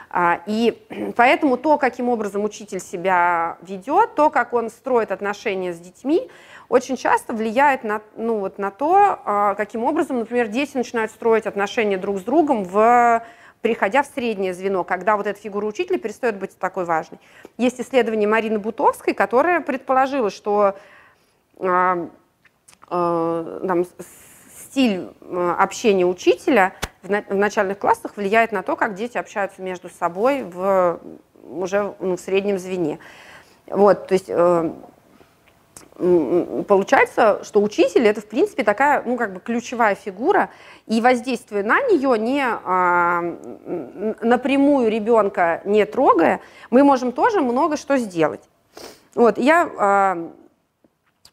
А, и поэтому то, каким образом учитель себя ведет, то, как он строит отношения с детьми, очень часто влияет на, ну, вот, на то, а, каким образом, например, дети начинают строить отношения друг с другом в переходя в среднее звено, когда вот эта фигура учителя перестает быть такой важной. Есть исследование Марины Бутовской, которая предположила, что э, там, стиль общения учителя в начальных классах влияет на то, как дети общаются между собой в, уже ну, в среднем звене. Вот, то есть э, получается, что учитель это в принципе такая, ну как бы ключевая фигура, и воздействие на нее не а, напрямую ребенка не трогая, мы можем тоже много что сделать. Вот я а,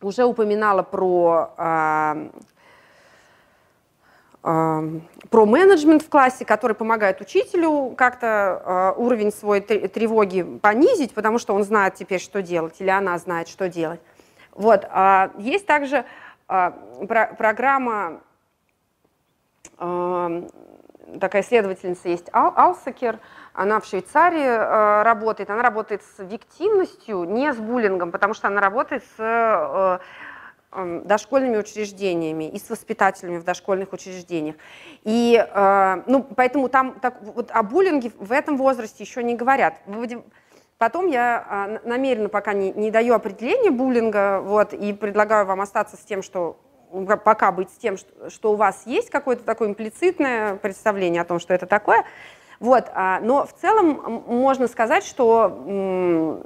уже упоминала про а, про менеджмент в классе, который помогает учителю как-то э, уровень свой тревоги понизить, потому что он знает теперь, что делать, или она знает, что делать. Вот. А есть также про программа, такая исследовательница есть, Ал Алсакер, она в Швейцарии э, работает, она работает с виктимностью, не с буллингом, потому что она работает с... Э, дошкольными учреждениями и с воспитателями в дошкольных учреждениях. И, э, ну, поэтому там так, вот о буллинге в этом возрасте еще не говорят. Потом я намеренно пока не, не даю определения буллинга, вот, и предлагаю вам остаться с тем, что пока быть с тем, что, что у вас есть какое-то такое имплицитное представление о том, что это такое. Вот, а, но в целом можно сказать, что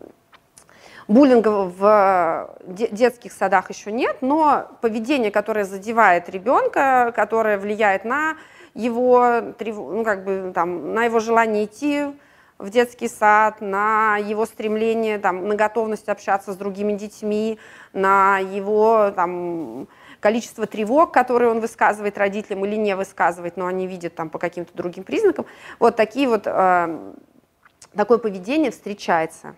Буллинга в детских садах еще нет, но поведение, которое задевает ребенка, которое влияет на его, ну, как бы, там, на его желание идти в детский сад, на его стремление, там, на готовность общаться с другими детьми, на его там, количество тревог, которые он высказывает родителям или не высказывает, но они видят там, по каким-то другим признакам. Вот такие вот, э, такое поведение встречается.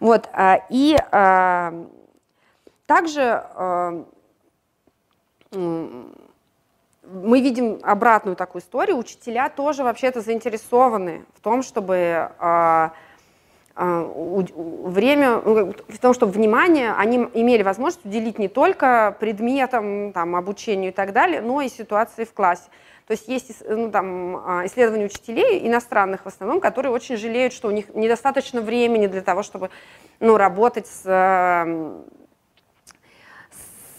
Вот, а, и а, также а, мы видим обратную такую историю. Учителя тоже вообще-то заинтересованы в том, чтобы время, ну, в том, чтобы внимание они имели возможность уделить не только предметам, там, обучению и так далее, но и ситуации в классе. То есть есть ну, там, а, исследования учителей, иностранных в основном, которые очень жалеют, что у них недостаточно времени для того, чтобы ну, работать с,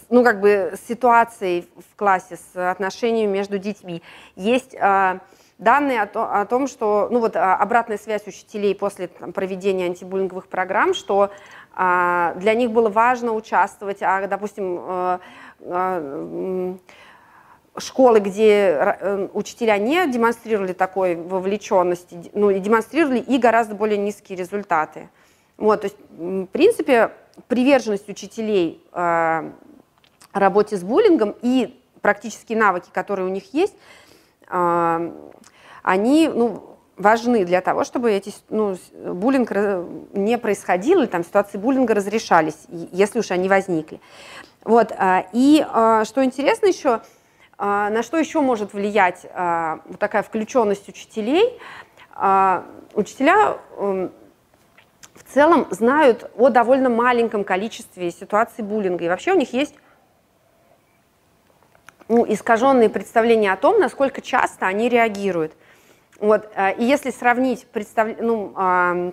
ну, как бы, с ситуацией в классе, с отношениями между детьми. Есть э, данные о, то, о том, что, ну вот а, обратная связь учителей после там, проведения антибуллинговых программ, что э, для них было важно участвовать, а, допустим, э, э, школы, где э, учителя не демонстрировали такой вовлеченности, ну и демонстрировали и гораздо более низкие результаты. Вот, то есть, в принципе, приверженность учителей э, работе с буллингом и практические навыки, которые у них есть, они ну, важны для того, чтобы эти, ну, буллинг не происходил, или там ситуации буллинга разрешались, если уж они возникли. Вот, э, и э, что интересно еще, а, на что еще может влиять а, вот такая включенность учителей? А, учителя эм, в целом знают о довольно маленьком количестве ситуаций буллинга. И вообще у них есть ну, искаженные представления о том, насколько часто они реагируют. Вот, и если сравнить представ... ну,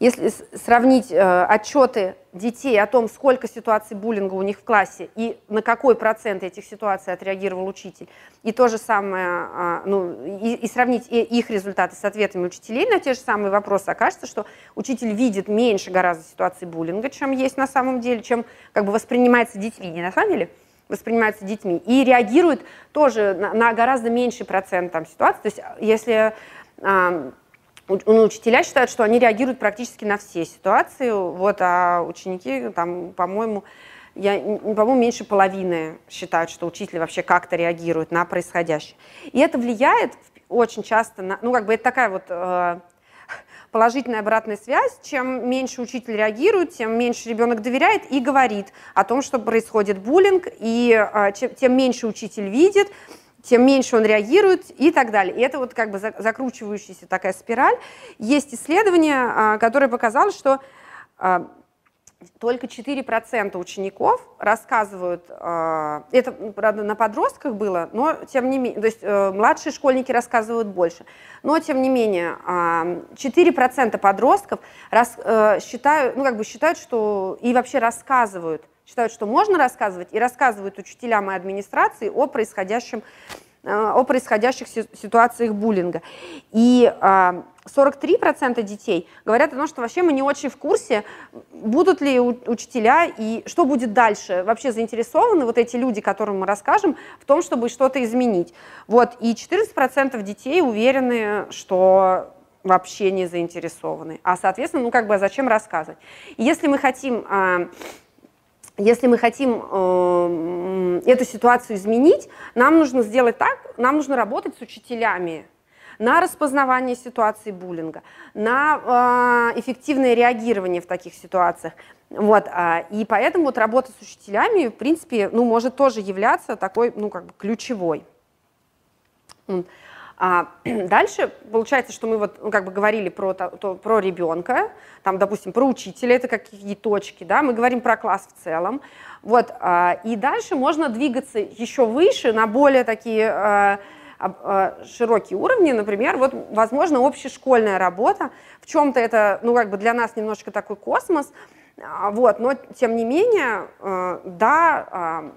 если сравнить э, отчеты детей о том, сколько ситуаций буллинга у них в классе и на какой процент этих ситуаций отреагировал учитель, и то же самое, э, ну, и, и сравнить их результаты с ответами учителей на те же самые вопросы, окажется, что учитель видит меньше гораздо ситуаций буллинга, чем есть на самом деле, чем как бы воспринимается детьми, не на самом деле, воспринимается детьми, и реагирует тоже на, на гораздо меньший процент там, ситуаций. То есть если э, ну, учителя считают, что они реагируют практически на все ситуации, вот, а ученики, там, по-моему, я, по-моему, меньше половины считают, что учитель вообще как-то реагирует на происходящее. И это влияет очень часто на, ну, как бы это такая вот э, положительная обратная связь. Чем меньше учитель реагирует, тем меньше ребенок доверяет и говорит о том, что происходит буллинг, и чем, тем меньше учитель видит, тем меньше он реагирует и так далее. И это вот как бы закручивающаяся такая спираль. Есть исследование, а, которое показало, что а, только 4% учеников рассказывают, а, это, правда, на подростках было, но тем не менее, то есть э, младшие школьники рассказывают больше, но тем не менее 4% подростков э, считают, ну, как бы считают, что и вообще рассказывают считают, что можно рассказывать, и рассказывают учителям и администрации о происходящем о происходящих ситуациях буллинга. И 43% а, детей говорят о том, что вообще мы не очень в курсе, будут ли учителя и что будет дальше. Вообще заинтересованы вот эти люди, которым мы расскажем, в том, чтобы что-то изменить. Вот. И 14% детей уверены, что вообще не заинтересованы. А, соответственно, ну как бы, а зачем рассказывать? Если мы хотим а, если мы хотим э, эту ситуацию изменить, нам нужно сделать так, нам нужно работать с учителями на распознавание ситуации буллинга, на э, эффективное реагирование в таких ситуациях. Вот, э, и поэтому вот работа с учителями, в принципе, ну, может тоже являться такой, ну, как бы ключевой. А дальше получается, что мы вот ну, как бы говорили про, то, про ребенка, там, допустим, про учителя, это какие точки, да, мы говорим про класс в целом. Вот, а, и дальше можно двигаться еще выше на более такие а, а, широкие уровни, например, вот, возможно, общешкольная работа, в чем-то это, ну, как бы для нас немножко такой космос, а, вот, но, тем не менее, а, да, а,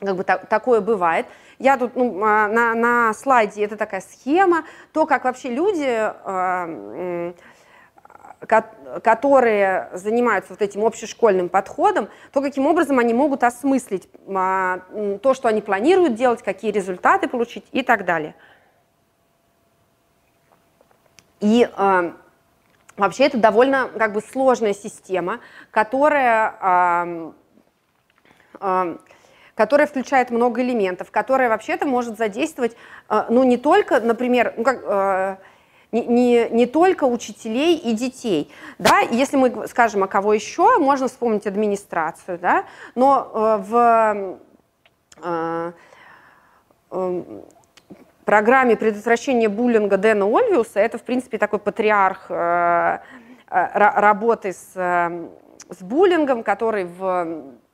как бы так, такое бывает. Я тут ну, а, на, на слайде, это такая схема, то, как вообще люди, э, которые занимаются вот этим общешкольным подходом, то, каким образом они могут осмыслить э, то, что они планируют делать, какие результаты получить и так далее. И вообще это довольно как бы сложная система, которая которая включает много элементов, которая вообще-то может задействовать, э, ну, не только, например, ну, как, э, не, не, не только учителей и детей. Да? Если мы скажем, а кого еще, можно вспомнить администрацию, да? но э, в э, э, программе предотвращения буллинга Дэна Ольвиуса, это, в принципе, такой патриарх э, э, работы с, с буллингом, который в в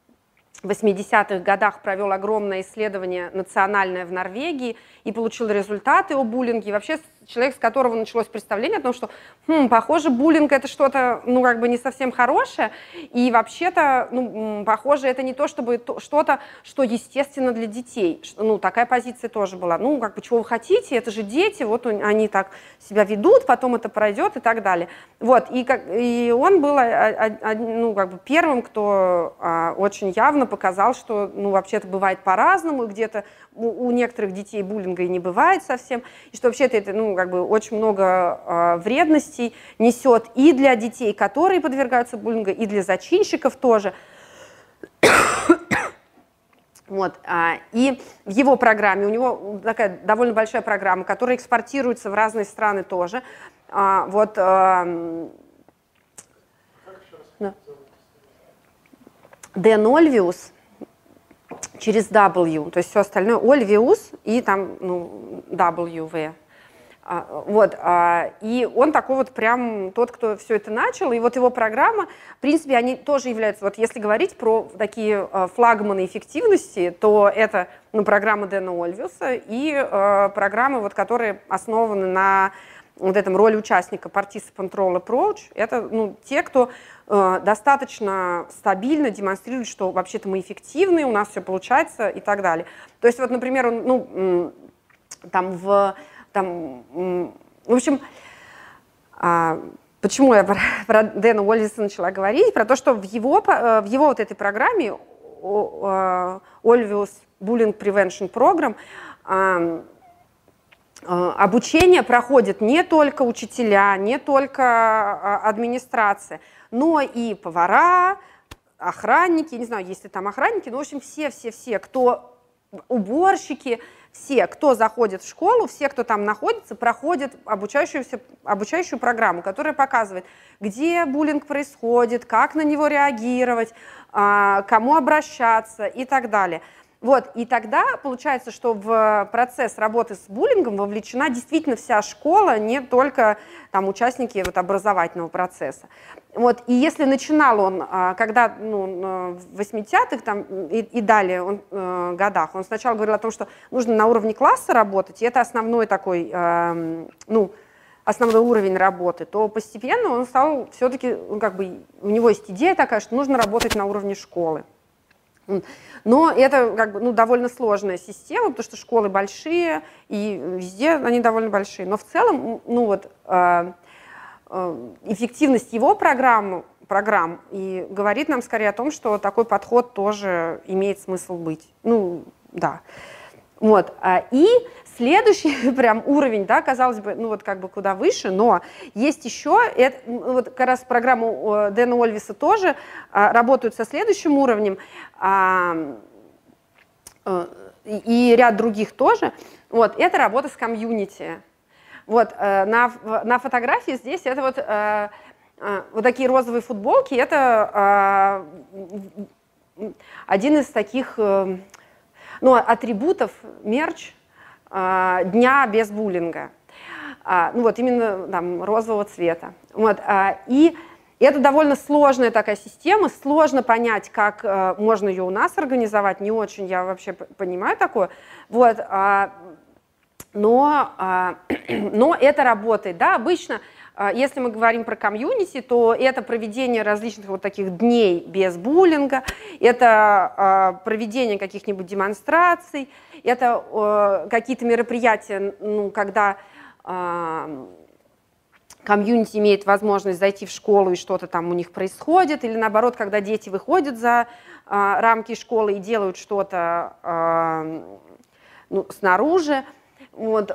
80-х годах провел огромное исследование национальное в Норвегии и получил результаты о буллинге. Вообще человек, с которого началось представление о том, что, хм, похоже, буллинг это что-то, ну, как бы не совсем хорошее, и вообще-то, ну, похоже, это не то, чтобы что-то, что естественно для детей. Ну, такая позиция тоже была. Ну, как бы, чего вы хотите, это же дети, вот они так себя ведут, потом это пройдет и так далее. Вот, и, как, и он был, ну, как бы первым, кто а, очень явно показал, что, ну, вообще-то бывает по-разному, где-то у, у некоторых детей буллинга и не бывает совсем, и что вообще-то это, ну, как бы очень много э, вредностей несет и для детей, которые подвергаются буллингу, и для зачинщиков тоже. Вот, а, и в его программе, у него такая довольно большая программа, которая экспортируется в разные страны тоже. А, вот, Дэн Ольвиус, через W, то есть все остальное Ольвиус и там ну, W, а, вот, а, и он такой вот прям тот, кто все это начал, и вот его программа, в принципе, они тоже являются, вот если говорить про такие а, флагманы эффективности, то это ну, программа Дэна Ольвиуса и программы, вот, которые основаны на вот этом роли участника participant role approach, это ну, те, кто достаточно стабильно демонстрирует, что вообще-то мы эффективны, у нас все получается и так далее. То есть вот, например, ну, там в, там, в общем, э, почему я про, Дэна Уоллиса начала говорить, про то, что в его, э, в его вот этой программе Olvius Bullying Prevention Program Э, обучение проходит не только учителя, не только а, администрация, но и повара, охранники, не знаю, есть ли там охранники, но, в общем, все-все-все, кто уборщики, все, кто заходит в школу, все, кто там находится, проходят обучающуюся, обучающую программу, которая показывает, где буллинг происходит, как на него реагировать, а, кому обращаться и так далее. Вот, и тогда получается, что в процесс работы с буллингом вовлечена действительно вся школа, не только там, участники вот, образовательного процесса. Вот, и если начинал он, а, когда ну, в 80-х там, и, и далее он, э, годах, он сначала говорил о том, что нужно на уровне класса работать, и это основной такой, э, ну, основной уровень работы, то постепенно он стал все-таки, ну, как бы, у него есть идея такая, что нужно работать на уровне школы. Но это как бы, ну, довольно сложная система, потому что школы большие, и везде они довольно большие. Но в целом ну, вот, э, эффективность его программ, программ и говорит нам скорее о том, что такой подход тоже имеет смысл быть. Ну, да. Вот. А, и следующий прям уровень, да, казалось бы, ну вот как бы куда выше, но есть еще, это, вот как раз программу Дэна Ольвиса тоже а, работают со следующим уровнем, а, а, и ряд других тоже. Вот, это работа с комьюнити. Вот, э, на, на фотографии здесь это вот, э, э, вот такие розовые футболки, это один из таких ну, атрибутов мерч а, дня без буллинга. А, ну вот именно там розового цвета. Вот, а, и это довольно сложная такая система, сложно понять, как можно ее у нас организовать, не очень я вообще понимаю такое. Вот, но, но это работает. Да? Обычно а, если мы говорим про комьюнити, то это проведение различных вот таких дней без буллинга, это а, проведение каких-нибудь демонстраций, это какие-то мероприятия, ну, когда а, комьюнити имеет возможность зайти в школу и что-то там у них происходит, или наоборот, когда дети выходят за рамки школы и делают что-то ну, снаружи. Вот,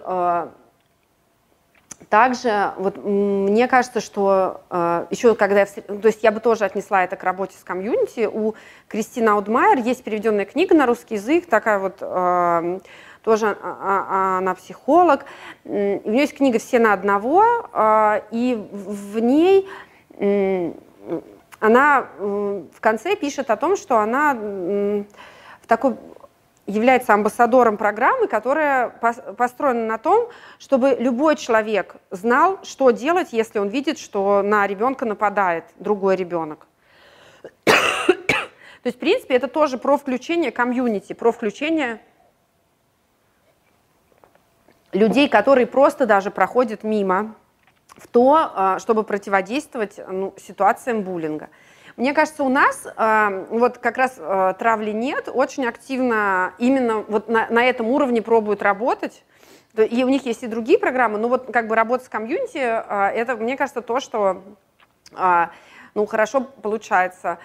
также вот, мне кажется, что э, еще когда я, то есть я бы тоже отнесла это к работе с комьюнити, у Кристины Аудмайер есть переведенная книга на русский язык, такая вот, э, тоже а, а, она психолог, у нее есть книга «Все на одного», э, и в ней э, она э, в конце пишет о том, что она э, в такой является амбассадором программы, которая построена на том, чтобы любой человек знал, что делать, если он видит, что на ребенка нападает другой ребенок. То есть, в принципе, это тоже про включение комьюнити, про включение людей, которые просто даже проходят мимо в то, а, чтобы противодействовать ну, ситуациям буллинга. Мне кажется, у нас э, вот как раз э, травли нет, очень активно именно вот на, на этом уровне пробуют работать. И у них есть и другие программы, но вот как бы работа с комьюнити, э, это, мне кажется, то, что э, ну, хорошо получается.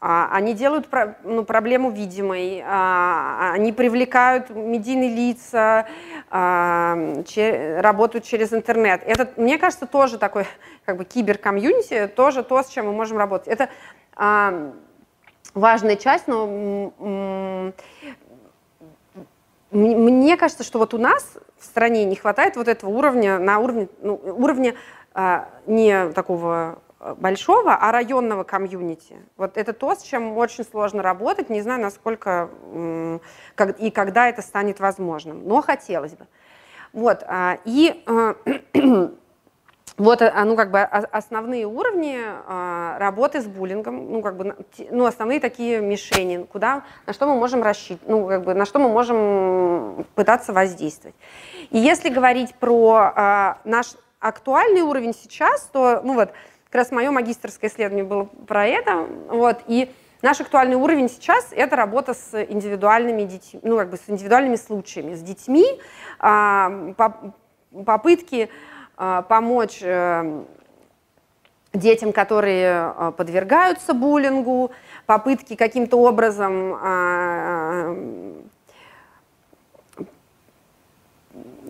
Они делают ну, проблему видимой, они привлекают медийные лица, работают через интернет. Это, мне кажется, тоже такой как бы киберкомьюнити, тоже то, с чем мы можем работать. Это важная часть, но мне кажется, что вот у нас в стране не хватает вот этого уровня, на уровне, ну, уровня а, не такого а, большого, а районного комьюнити. Вот это то, с чем очень сложно работать, не знаю, насколько как, и когда это станет возможным, но хотелось бы. Вот, а, и Вот, э, ну, как бы основные уровни а, работы с буллингом, ну, как бы, ну, основные такие мишени, куда, на что мы можем рассчитывать, ну, как бы, на что мы можем пытаться воздействовать. И если говорить про а, наш актуальный уровень сейчас, то, ну вот, как раз мое магистрское исследование было про это, вот, и наш актуальный уровень сейчас – это работа с индивидуальными детьми, ну, как бы с индивидуальными случаями, с детьми, а, попытки а, помочь э, детям, которые э, подвергаются буллингу, попытки каким-то образом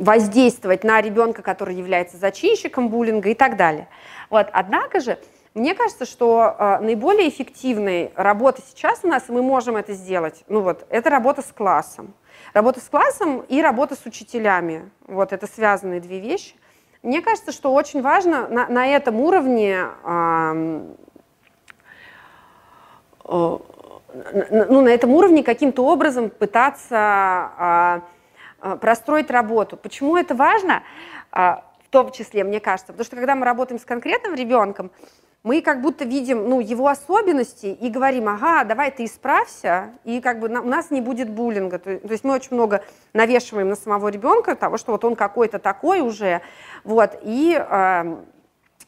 воздействовать на ребенка, который является зачинщиком буллинга и так далее. Вот. Однако же, мне кажется, что э, наиболее эффективной работа сейчас у нас, и мы можем это сделать, ну вот, это работа с классом. Работа с классом и работа с учителями. Вот это связанные две вещи. Мне кажется, что очень важно на, на этом уровне э, э, ну, на этом уровне каким-то образом пытаться э, простроить работу. Почему это важно? Э, в том числе, мне кажется, потому что когда мы работаем с конкретным ребенком, мы как будто видим ну, его особенности и говорим, ага, давай ты исправься, и как бы у нас не будет буллинга. То есть мы очень много навешиваем на самого ребенка того, что вот он какой-то такой уже, вот, и э,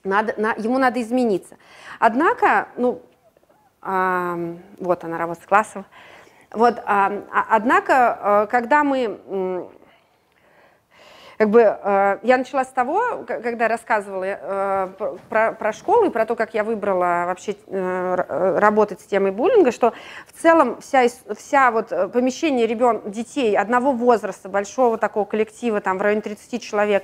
надо, на, ему надо измениться. Однако, ну, э, вот она работа с классом, вот, э, однако, э, когда мы как бы э, я начала с того, когда рассказывала э, про, про школу и про то, как я выбрала вообще э, работать с темой буллинга, что в целом вся, вся вот помещение ребен, детей одного возраста, большого такого коллектива, там в районе 30 человек,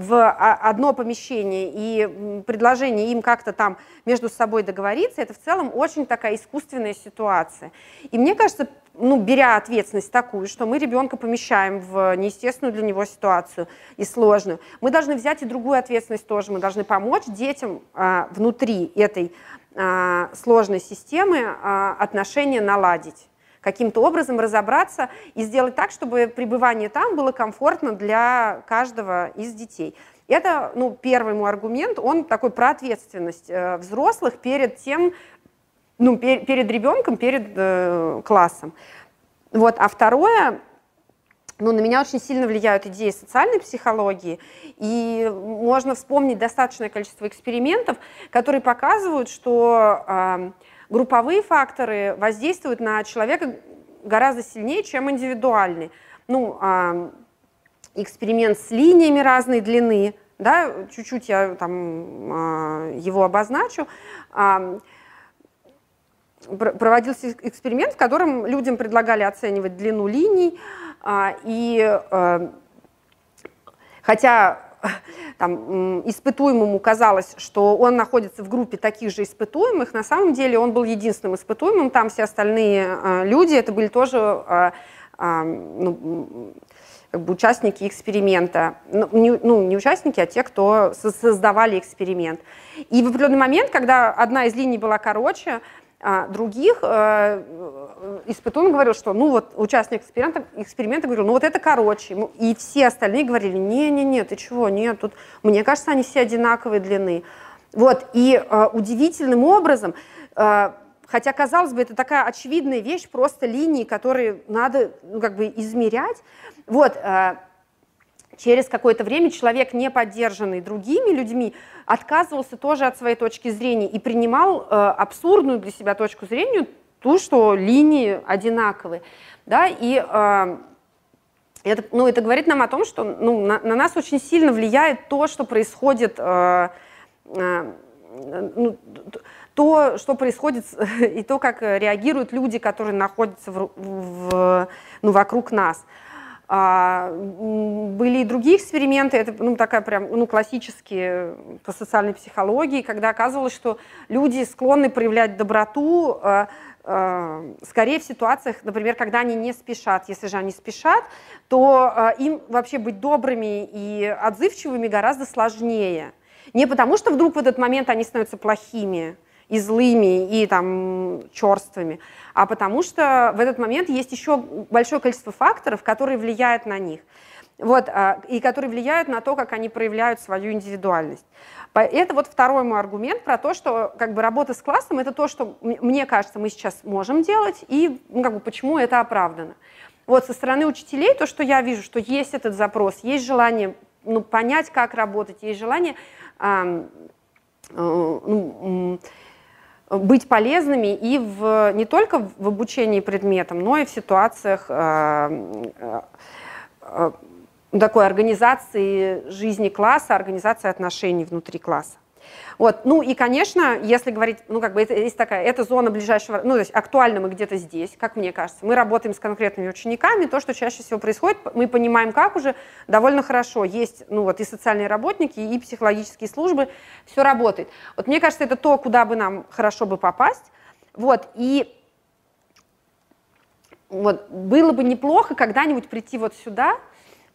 в одно помещение и предложение им как-то там между собой договориться, это в целом очень такая искусственная ситуация. И мне кажется, ну, беря ответственность такую, что мы ребенка помещаем в неестественную для него ситуацию и сложную, мы должны взять и другую ответственность тоже. Мы должны помочь детям а, внутри этой а, сложной системы а, отношения наладить каким-то образом разобраться и сделать так, чтобы пребывание там было комфортно для каждого из детей. Это ну, первый мой аргумент, он такой про ответственность э, взрослых перед тем, ну, пер, перед ребенком, перед э, классом. Вот. А второе, ну, на меня очень сильно влияют идеи социальной психологии, и можно вспомнить достаточное количество экспериментов, которые показывают, что э, групповые факторы воздействуют на человека гораздо сильнее, чем индивидуальные. Ну, э, эксперимент с линиями разной длины, да, чуть-чуть я там э, его обозначу. Э, проводился эксперимент, в котором людям предлагали оценивать длину линий, а, и э, хотя там, испытуемому казалось, что он находится в группе таких же испытуемых, на самом деле он был единственным испытуемым, там все остальные э, люди, это были тоже э, ну, как бы участники эксперимента. Ну не, ну, не участники, а те, кто создавали эксперимент. И в определенный момент, когда одна из линий была короче, а других э, испытуемый говорил, что ну вот участник эксперимента, эксперимента говорил, ну вот это короче. Ну, и все остальные говорили, не-не-не, ты чего, нет, тут, мне кажется, они все одинаковой длины. Вот, и э, удивительным образом, э, хотя, казалось бы, это такая очевидная вещь, просто линии, которые надо ну, как бы измерять, вот, э, через какое-то время человек, не поддержанный другими людьми, отказывался тоже от своей точки зрения и принимал э, абсурдную для себя точку зрения, ту, что линии одинаковые. Да, и э, это, ну, это говорит нам о том, что ну, на, на нас очень сильно влияет то, что происходит, э, э, ну, то, что происходит, и то, как реагируют люди, которые находятся в, в, ну, вокруг нас. А, были и другие эксперименты, это ну, такая прям ну, классические по социальной психологии, когда оказывалось, что люди склонны проявлять доброту а, а, скорее в ситуациях, например, когда они не спешат. Если же они спешат, то им вообще быть добрыми и отзывчивыми гораздо сложнее. Не потому, что вдруг в этот момент они становятся плохими, и злыми, и там черствыми, а потому что в этот момент есть еще большое количество факторов, которые влияют на них. Вот, а, и которые влияют на то, как они проявляют свою индивидуальность. Это вот второй мой аргумент про то, что как бы работа с классом это то, что мне кажется мы сейчас можем делать, и ну, как бы, почему это оправдано. Вот со стороны учителей то, что я вижу, что есть этот запрос, есть желание ну, понять, как работать, есть желание э, ну, быть полезными и в, не только в обучении предметам, но и в ситуациях э, э, такой организации жизни класса, организации отношений внутри класса. Вот. Ну и, конечно, если говорить, ну как бы это есть такая, это зона ближайшего, ну то есть актуально мы где-то здесь, как мне кажется. Мы работаем с конкретными учениками, то, что чаще всего происходит, мы понимаем, как уже довольно хорошо. Есть, ну вот и социальные работники, и психологические службы, все работает. Вот мне кажется, это то, куда бы нам хорошо бы попасть. Вот, и вот, было бы неплохо когда-нибудь прийти вот сюда,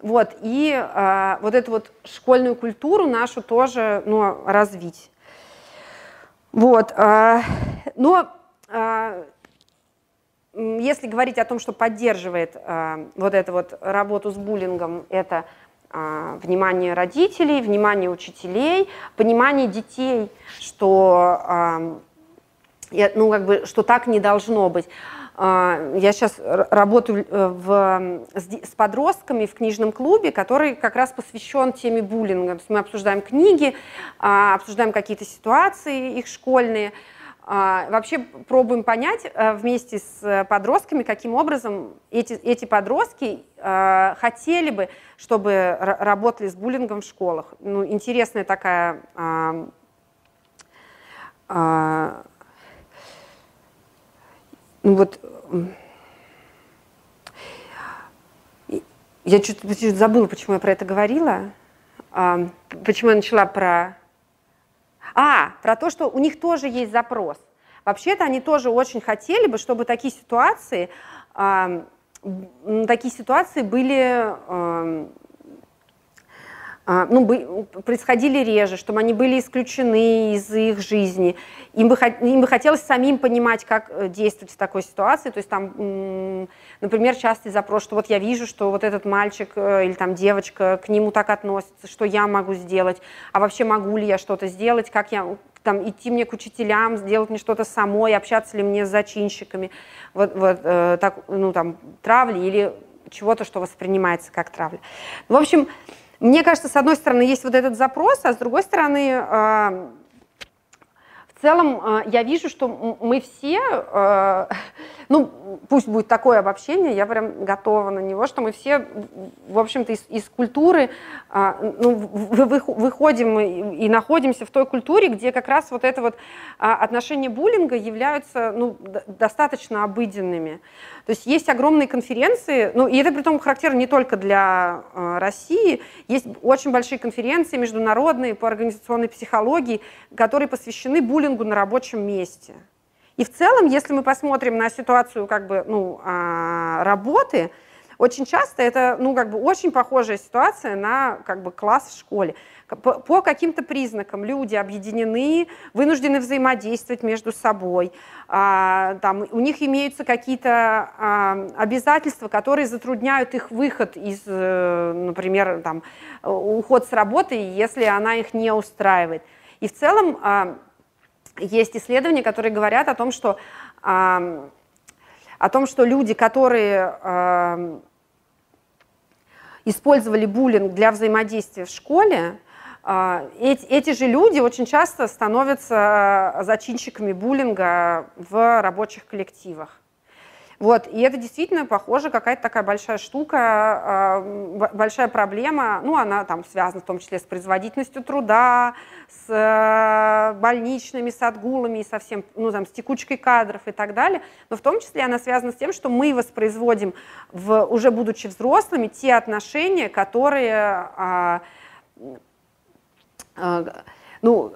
вот, и э, вот эту вот школьную культуру нашу тоже ну, развить. Вот, э, но э, если говорить о том, что поддерживает э, вот эту вот работу с буллингом, это э, внимание родителей, внимание учителей, понимание детей, что, э, ну, как бы, что так не должно быть. А, я сейчас работаю э, в, с подростками в книжном клубе, который как раз посвящен теме буллинга. То есть мы обсуждаем книги, а, обсуждаем какие-то ситуации их школьные. А, вообще пробуем понять э, вместе с подростками, каким образом эти, эти подростки хотели бы, чтобы работали с буллингом в школах. Ну, интересная такая ну вот я чуть, чуть забыла, почему я про это говорила. А, почему я начала про... А, про то, что у них тоже есть запрос. Вообще-то они тоже очень хотели бы, чтобы такие ситуации, такие ситуации были ну, происходили реже, чтобы они были исключены из их жизни. Им бы, им бы хотелось самим понимать, как э, действовать в такой ситуации. То есть там, например, частый запрос, что вот я вижу, что вот этот мальчик э, или там девочка к нему так относится, что я могу сделать, а вообще могу ли я что-то сделать, как я там, идти мне к учителям, сделать мне что-то самой, общаться ли мне с зачинщиками, вот, вот э, так, ну, там, травли или чего-то, что воспринимается как травля. В общем, мне кажется, с одной стороны, есть вот этот запрос, а с другой стороны, а, в целом а, я вижу, что мы все, а, ну, пусть будет такое обобщение, я прям готова на него, что мы все, в общем-то, из, из культуры ну, выходим и находимся в той культуре, где как раз вот это вот отношения буллинга являются ну, достаточно обыденными. То есть есть огромные конференции, ну и это при том характерно не только для э, России, есть очень большие конференции международные по организационной психологии, которые посвящены буллингу на рабочем месте. И в целом, если мы посмотрим на ситуацию как бы, ну, э, работы, очень часто это ну, как бы очень похожая ситуация на как бы, класс в школе по каким-то признакам люди объединены, вынуждены взаимодействовать между собой, а, там, у них имеются какие-то а, обязательства, которые затрудняют их выход из, э, например, там, уход с работы, если она их не устраивает. И в целом а, есть исследования, которые говорят о том, что, о том, что люди, которые использовали буллинг для взаимодействия в школе, эти, эти же люди очень часто становятся а, зачинщиками буллинга в рабочих коллективах. Вот, и это действительно, похоже, какая-то такая большая штука, а, большая проблема, ну, она там связана в том числе с производительностью труда, с больничными, с отгулами, со всем, ну, там, с текучкой кадров и так далее, но в том числе она связана с тем, что мы воспроизводим, в, уже будучи взрослыми, те отношения, которые а, ну,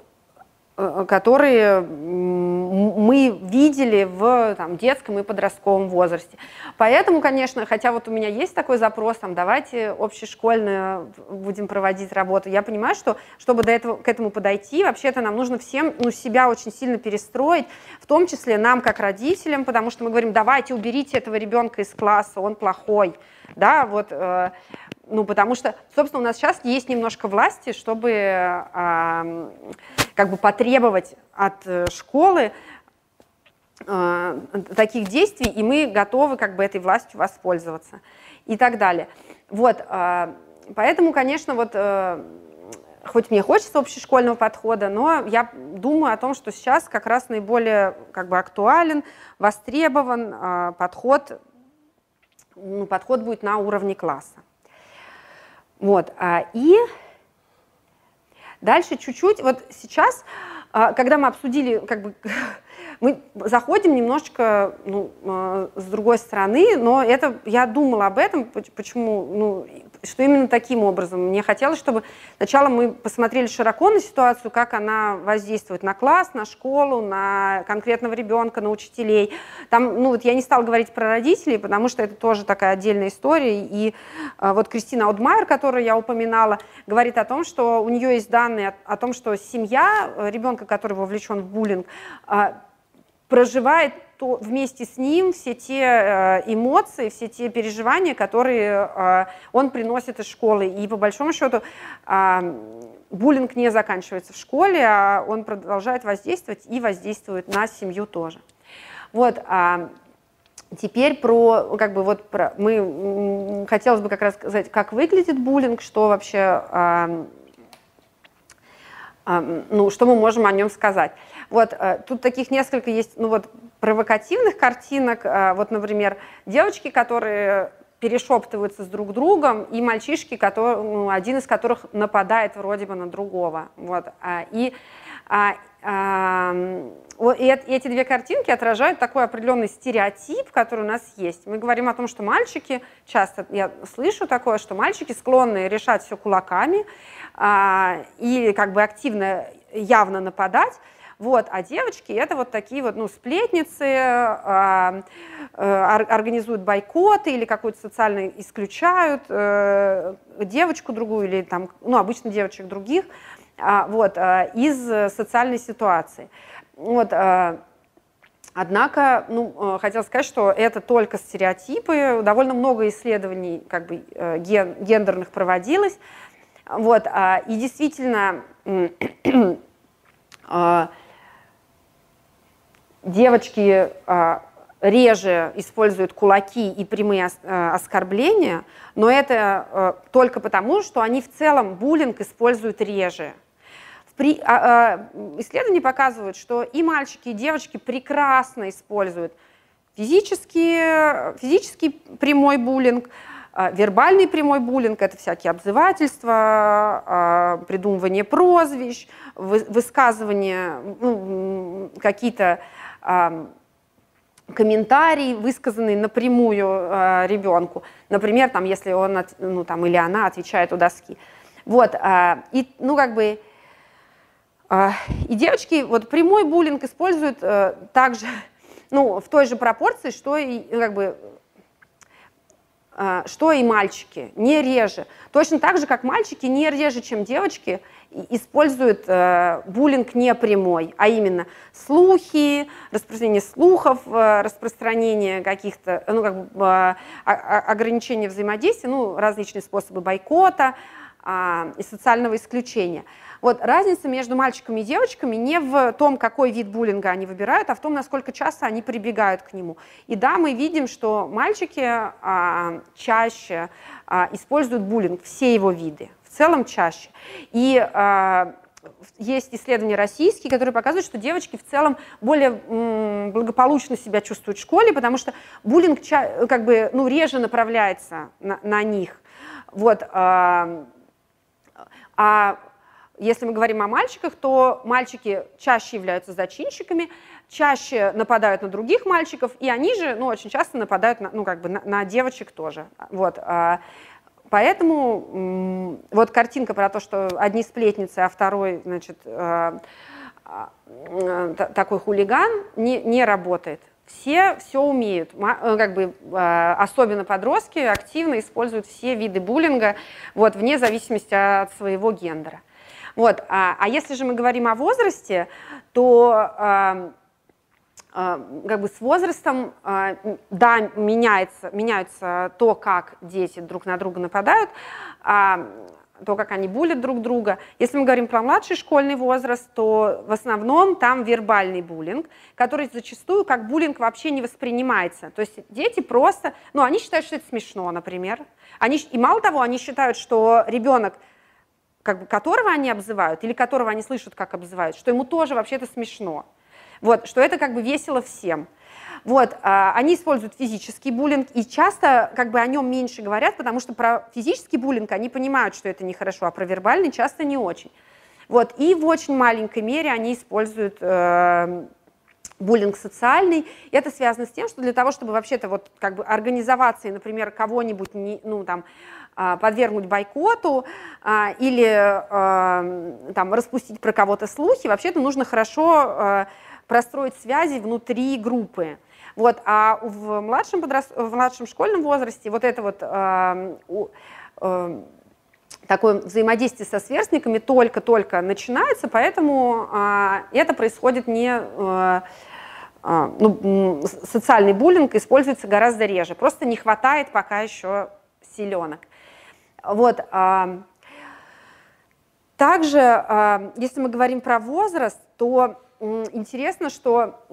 э, которые мы видели в там, детском и подростковом возрасте. Поэтому, конечно, хотя вот у меня есть такой запрос, там, давайте общешкольную будем проводить работу, я понимаю, что чтобы до этого, к этому подойти, вообще-то нам нужно всем ну, себя очень сильно перестроить, в том числе нам, как родителям, потому что мы говорим, давайте уберите этого ребенка из класса, он плохой. Да, вот, э, ну, потому что, собственно, у нас сейчас есть немножко власти, чтобы э, как бы потребовать от э, школы э, таких действий, и мы готовы как бы этой властью воспользоваться и так далее. Вот, э, поэтому, конечно, вот э, хоть мне хочется общешкольного подхода, но я думаю о том, что сейчас как раз наиболее как бы актуален, востребован э, подход, ну, подход будет на уровне класса. Вот, а, и дальше чуть-чуть, вот сейчас, а, когда мы обсудили как бы мы заходим немножечко ну, а, с другой стороны, но это я думала об этом, почему, ну, что именно таким образом. Мне хотелось, чтобы сначала мы посмотрели широко на ситуацию, как она воздействует на класс, на школу, на конкретного ребенка, на учителей. Там, ну вот я не стала говорить про родителей, потому что это тоже такая отдельная история. И а, вот Кристина Аудмайер, которую я упоминала, говорит о том, что у нее есть данные о, том, что семья ребенка, который вовлечен в буллинг, а, проживает то, вместе с ним все те э, эмоции, все те переживания, которые э, он приносит из школы. И по большому счету э, буллинг не заканчивается в школе, а он продолжает воздействовать и воздействует на семью тоже. Вот. А, Теперь про, как бы вот про, мы хотелось бы как раз сказать, как выглядит буллинг, что вообще, э, э, ну, что мы можем о нем сказать. Вот э, тут таких несколько есть, ну вот провокативных картинок. Э, вот, например, девочки, которые перешептываются с друг другом, и мальчишки, который, ну, один из которых нападает вроде бы на другого. Вот. А, и, а, а, и эти две картинки отражают такой определенный стереотип, который у нас есть. Мы говорим о том, что мальчики, часто я слышу такое, что мальчики склонны решать все кулаками а, и как бы активно, явно нападать, вот, а девочки это вот такие вот, ну, сплетницы, э, э, организуют бойкоты или какую-то социально исключают э, девочку другую или там, ну, обычно девочек других, э, вот, э, из социальной ситуации. Вот, э, Однако, ну, э, хотел сказать, что это только стереотипы. Довольно много исследований как бы, э, ген, гендерных проводилось. Вот, а, и действительно, а, девочки а, реже используют кулаки и прямые а, оскорбления, но это а, только потому, что они в целом буллинг используют реже. При, исследования показывают, что и мальчики, и девочки прекрасно используют физический, физический прямой буллинг, вербальный прямой буллинг, это всякие обзывательства, придумывание прозвищ, высказывание, ну, какие-то комментарий, высказанный напрямую э, ребенку. Например, там, если он ну, там, или она отвечает у доски. Вот, э, и, ну, как бы, э, и девочки вот прямой буллинг используют э, также, ну, в той же пропорции, что и, как бы, э, что и мальчики, не реже. Точно так же, как мальчики не реже, чем девочки, используют э, буллинг непрямой, а именно слухи, распространение слухов, э, распространение каких-то, ну, как бы, э, ограничения взаимодействия, ну, различные способы бойкота э, и социального исключения. Вот разница между мальчиками и девочками не в том, какой вид буллинга они выбирают, а в том, насколько часто они прибегают к нему. И да, мы видим, что мальчики а, чаще а, используют буллинг, все его виды целом чаще. И э, есть исследования российские, которые показывают, что девочки в целом более благополучно себя чувствуют в школе, потому что буллинг как бы, ну, реже направляется на, на них. Вот, э, а если мы говорим о мальчиках, то мальчики чаще являются зачинщиками, чаще нападают на других мальчиков, и они же, ну, очень часто нападают на, ну, как бы на, на девочек тоже. Вот. Поэтому вот картинка про то, что одни сплетницы, а второй, значит, э, э, такой хулиган, не, не работает. Все все умеют, э, как бы, особенно подростки активно используют все виды буллинга, вот, вне зависимости от своего гендера. Вот, а, а если же мы говорим о возрасте, то как бы с возрастом, а, да, меняется, меняется то, как дети друг на друга нападают. А, то, как они булят друг друга. Если мы говорим про младший школьный возраст, то в основном там вербальный буллинг, который зачастую как буллинг вообще не воспринимается. То есть дети просто, ну, они считают, что это смешно, например. Они, и мало того, они считают, что ребенок, как бы, которого они обзывают, или которого они слышат, как обзывают, что ему тоже вообще-то смешно. Вот, что это как бы весело всем. Вот, а, они используют физический буллинг, и часто как бы о нем меньше говорят, потому что про физический буллинг они понимают, что это нехорошо, а про вербальный часто не очень. Вот, и в очень маленькой мере они используют э, буллинг социальный. И это связано с тем, что для того, чтобы вообще-то вот как бы организоваться и, например, кого-нибудь, ну, там, а, подвергнуть бойкоту а, или э, там, распустить про кого-то слухи, вообще-то нужно хорошо э, простроить связи внутри группы. Вот, а в младшем, подрос... в младшем школьном возрасте вот это вот э, э, такое взаимодействие со сверстниками только-только начинается, поэтому э, это происходит не... Э, ну, социальный буллинг используется гораздо реже. Просто не хватает пока еще силенок. Вот. Также, если мы говорим про возраст, то интересно, что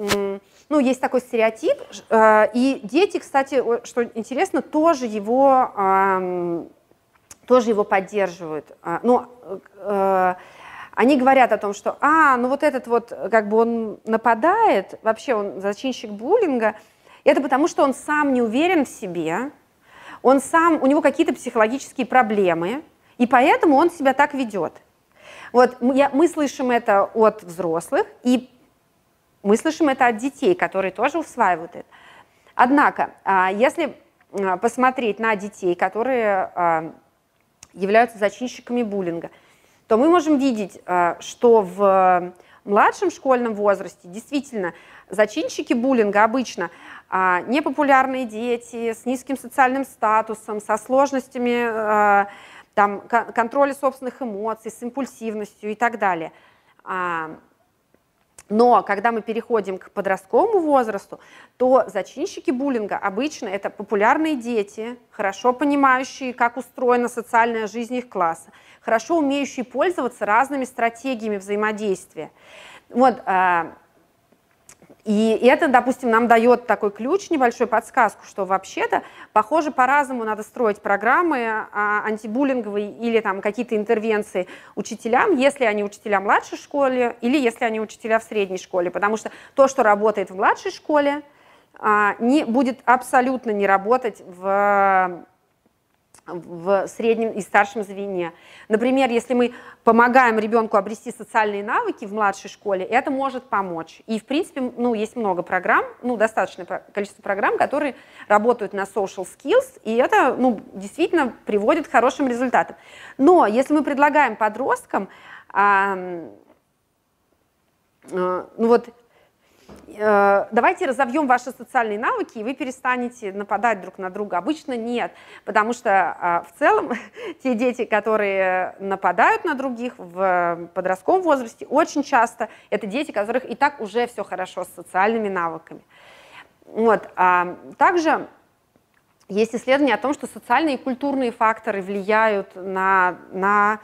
ну, есть такой стереотип, э, и дети, кстати, что интересно, тоже его, тоже его поддерживают. А, ну, э, они говорят о том, что, а, ну вот этот вот, как бы он нападает, вообще он зачинщик буллинга, это потому, что он сам не уверен в себе, он сам, у него какие-то психологические проблемы, и поэтому он себя так ведет. Вот мы, мы слышим это от взрослых, и мы слышим это от детей, которые тоже усваивают это. Однако, а, если а, посмотреть на детей, которые а, являются зачинщиками буллинга, то мы можем видеть, что в младшем школьном возрасте действительно зачинщики буллинга обычно непопулярные дети с низким социальным статусом, со сложностями там, контроля собственных эмоций, с импульсивностью и так далее. А, но когда мы переходим к подростковому возрасту, то зачинщики буллинга обычно это популярные дети, хорошо понимающие, как устроена социальная жизнь их класса, хорошо умеющие пользоваться разными стратегиями взаимодействия. Вот, а, и это, допустим, нам дает такой ключ, небольшую подсказку, что вообще-то, похоже, по-разному надо строить программы а, антибуллинговые или там какие-то интервенции учителям, если они учителя младшей школе или если они учителя в средней школе. Потому что то, что работает в младшей школе, а, не, будет абсолютно не работать в в среднем и старшем звене. Например, если мы помогаем ребенку обрести социальные навыки в младшей школе, это может помочь. И, в принципе, ну, есть много программ, ну, достаточное количество программ, которые работают на social skills, и это ну, действительно приводит к хорошим результатам. Но если мы предлагаем подросткам, а, а, ну вот, давайте разовьем ваши социальные навыки, и вы перестанете нападать друг на друга. Обычно нет, потому что а, в целом те дети, которые нападают на других в подростковом возрасте, очень часто это дети, которых и так уже все хорошо с социальными навыками. Вот. А, также есть исследования о том, что социальные и культурные факторы влияют на, на,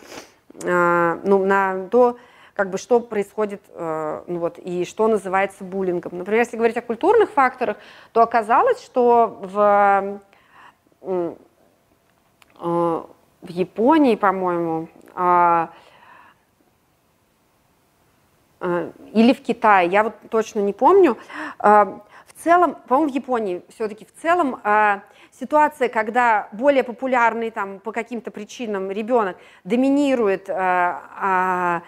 а, ну, на то, как бы что происходит, э, ну вот, и что называется буллингом. Например, если говорить о культурных факторах, то оказалось, что в, э, в Японии, по-моему, а, э, или в Китае, я вот точно не помню, в целом, по-моему, в Японии все-таки в целом ситуация, когда более популярный там по каким-то причинам ребенок доминирует а,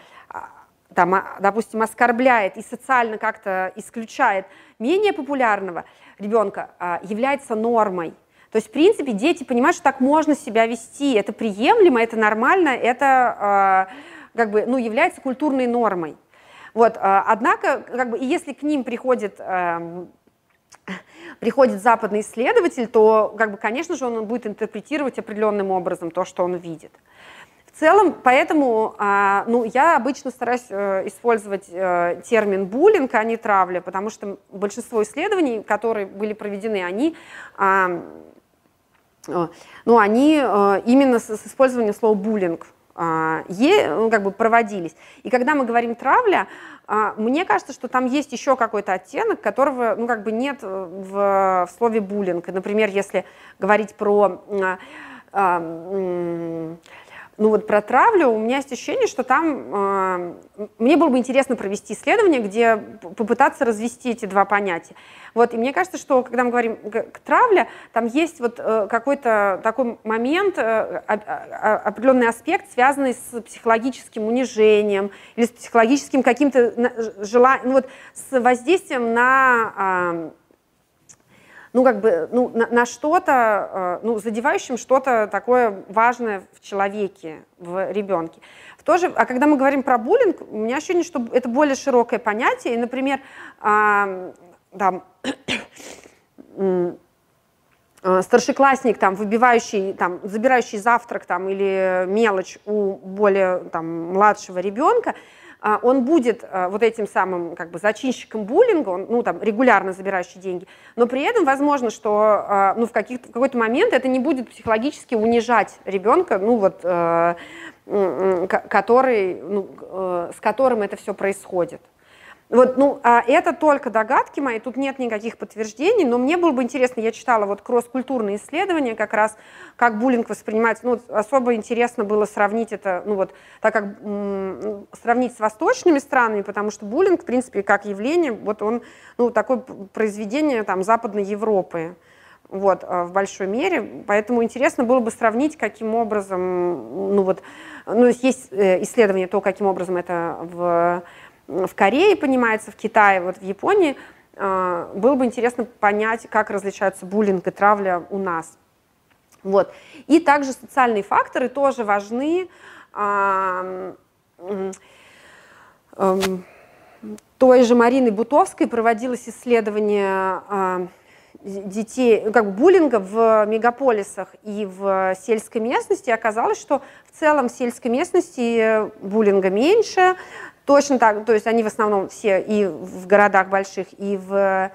там, а, допустим, оскорбляет и социально как-то исключает менее популярного ребенка, а, является нормой. То есть, в принципе, дети понимают, что так можно себя вести, это приемлемо, это нормально, это а, как бы, ну, является культурной нормой. Вот, однако, как бы, и если к ним приходит эм, приходит западный исследователь, то, как бы, конечно же, он будет интерпретировать определенным образом то, что он видит. В целом, поэтому а, ну, я обычно стараюсь э, использовать э, термин буллинг, а не травля, потому что большинство исследований, которые были проведены, они, а, ну, они э, именно с использованием слова буллинг а, ну, как бы проводились. И когда мы говорим травля, мне кажется, что там есть еще какой-то оттенок, которого ну, как бы нет в, в слове буллинг. Например, если говорить про ну вот про травлю у меня есть ощущение, что там э, мне было бы интересно провести исследование, где попытаться развести эти два понятия. Вот, и мне кажется, что когда мы говорим к травле, там есть вот э, какой-то такой момент, э, определенный аспект, связанный с психологическим унижением или с психологическим каким-то желанием, ну вот с воздействием на ну, как бы, ну, на, на что-то, э, ну, задевающим что-то такое важное в человеке, в ребенке. В то же, а когда мы говорим про буллинг, у меня ощущение, что это более широкое понятие. И, например, э, там, старшеклассник, там, выбивающий, там, забирающий завтрак там, или мелочь у более там, младшего ребенка, он будет а, вот этим самым как бы зачинщиком буллинга, он, ну, там, регулярно забирающий деньги, но при этом возможно, что а, ну, в, каких в какой-то момент это не будет психологически унижать ребенка, ну, вот, э, который, ну, э, с которым это все происходит. Вот, ну, а это только догадки мои, тут нет никаких подтверждений, но мне было бы интересно, я читала вот кросс-культурные исследования, как раз как буллинг воспринимается, ну, особо интересно было сравнить это, ну вот, так как м- сравнить с восточными странами, потому что буллинг, в принципе, как явление, вот он, ну, такое произведение там Западной Европы, вот, а, в большой мере, поэтому интересно было бы сравнить, каким образом, ну вот, ну, есть э, исследование то, каким образом это в в Корее понимается, в Китае, вот в Японии, а, было бы интересно понять, как различаются буллинг и травля у нас. Вот. И также социальные факторы тоже важны. Той же Мариной Бутовской проводилось исследование а, детей, как буллинга в мегаполисах и в сельской местности. Оказалось, что в целом в сельской местности буллинга меньше, Точно так, то есть они в основном все и в городах больших, и в,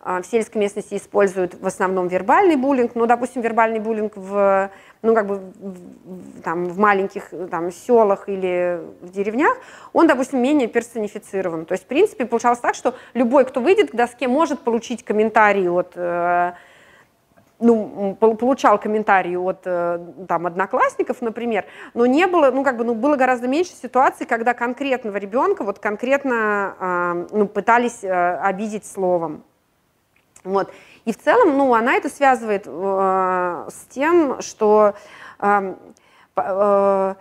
а, в сельской местности используют в основном вербальный буллинг. Ну, допустим, вербальный буллинг в, ну, как бы в, там, в маленьких там, селах или в деревнях, он, допустим, менее персонифицирован. То есть, в принципе, получалось так, что любой, кто выйдет к доске, может получить комментарий от э, ну, получал комментарии от э, там, одноклассников, например, но не было, ну, как бы, ну, было гораздо меньше ситуаций, когда конкретного ребенка вот конкретно э, ну, пытались э, обидеть словом. Вот. И в целом, ну, она это связывает э, с тем, что э, э,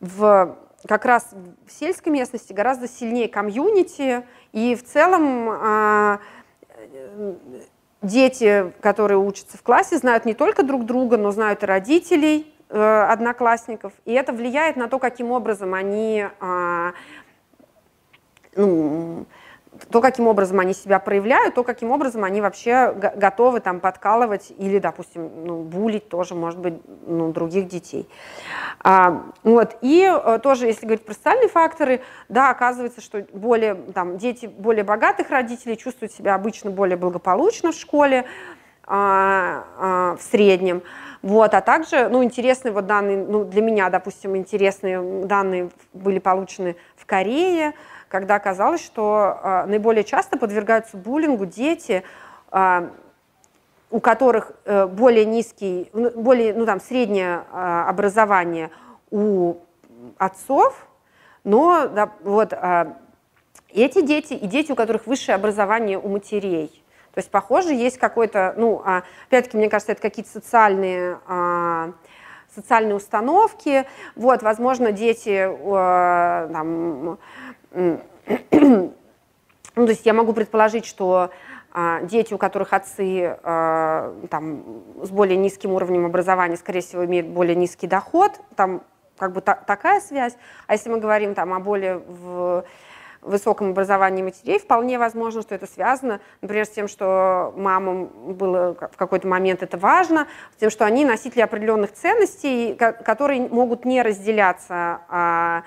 в, как раз в сельской местности гораздо сильнее комьюнити, и в целом э, дети, которые учатся в классе, знают не только друг друга, но знают и родителей, э, одноклассников, и это влияет на то, каким образом они а, ну, то, каким образом они себя проявляют, то, каким образом они вообще готовы там подкалывать или, допустим, ну, булить тоже, может быть, ну, других детей. А, вот. И а, тоже, если говорить про социальные факторы, да, оказывается, что более, там, дети более богатых родителей чувствуют себя обычно более благополучно в школе, а, а, в среднем. Вот, а также, ну, интересные вот данные, ну, для меня, допустим, интересные данные были получены в Корее, когда оказалось, что э, наиболее часто подвергаются буллингу дети, э, у которых э, более низкий, ну, более, ну там, среднее э, образование у отцов, но да, вот эти дети и дети, у которых высшее образование у матерей. То есть, похоже, есть какой-то, ну, а, опять-таки, мне кажется, это какие-то социальные, а, социальные установки. Вот, возможно, дети там, ну, то есть я могу предположить, что а, дети, у которых отцы а, там, с более низким уровнем образования, скорее всего, имеют более низкий доход, там как бы та, такая связь. А если мы говорим там, о более в, высоком образовании матерей, вполне возможно, что это связано, например, с тем, что мамам было в какой-то момент это важно, с тем, что они носители определенных ценностей, которые могут не разделяться а,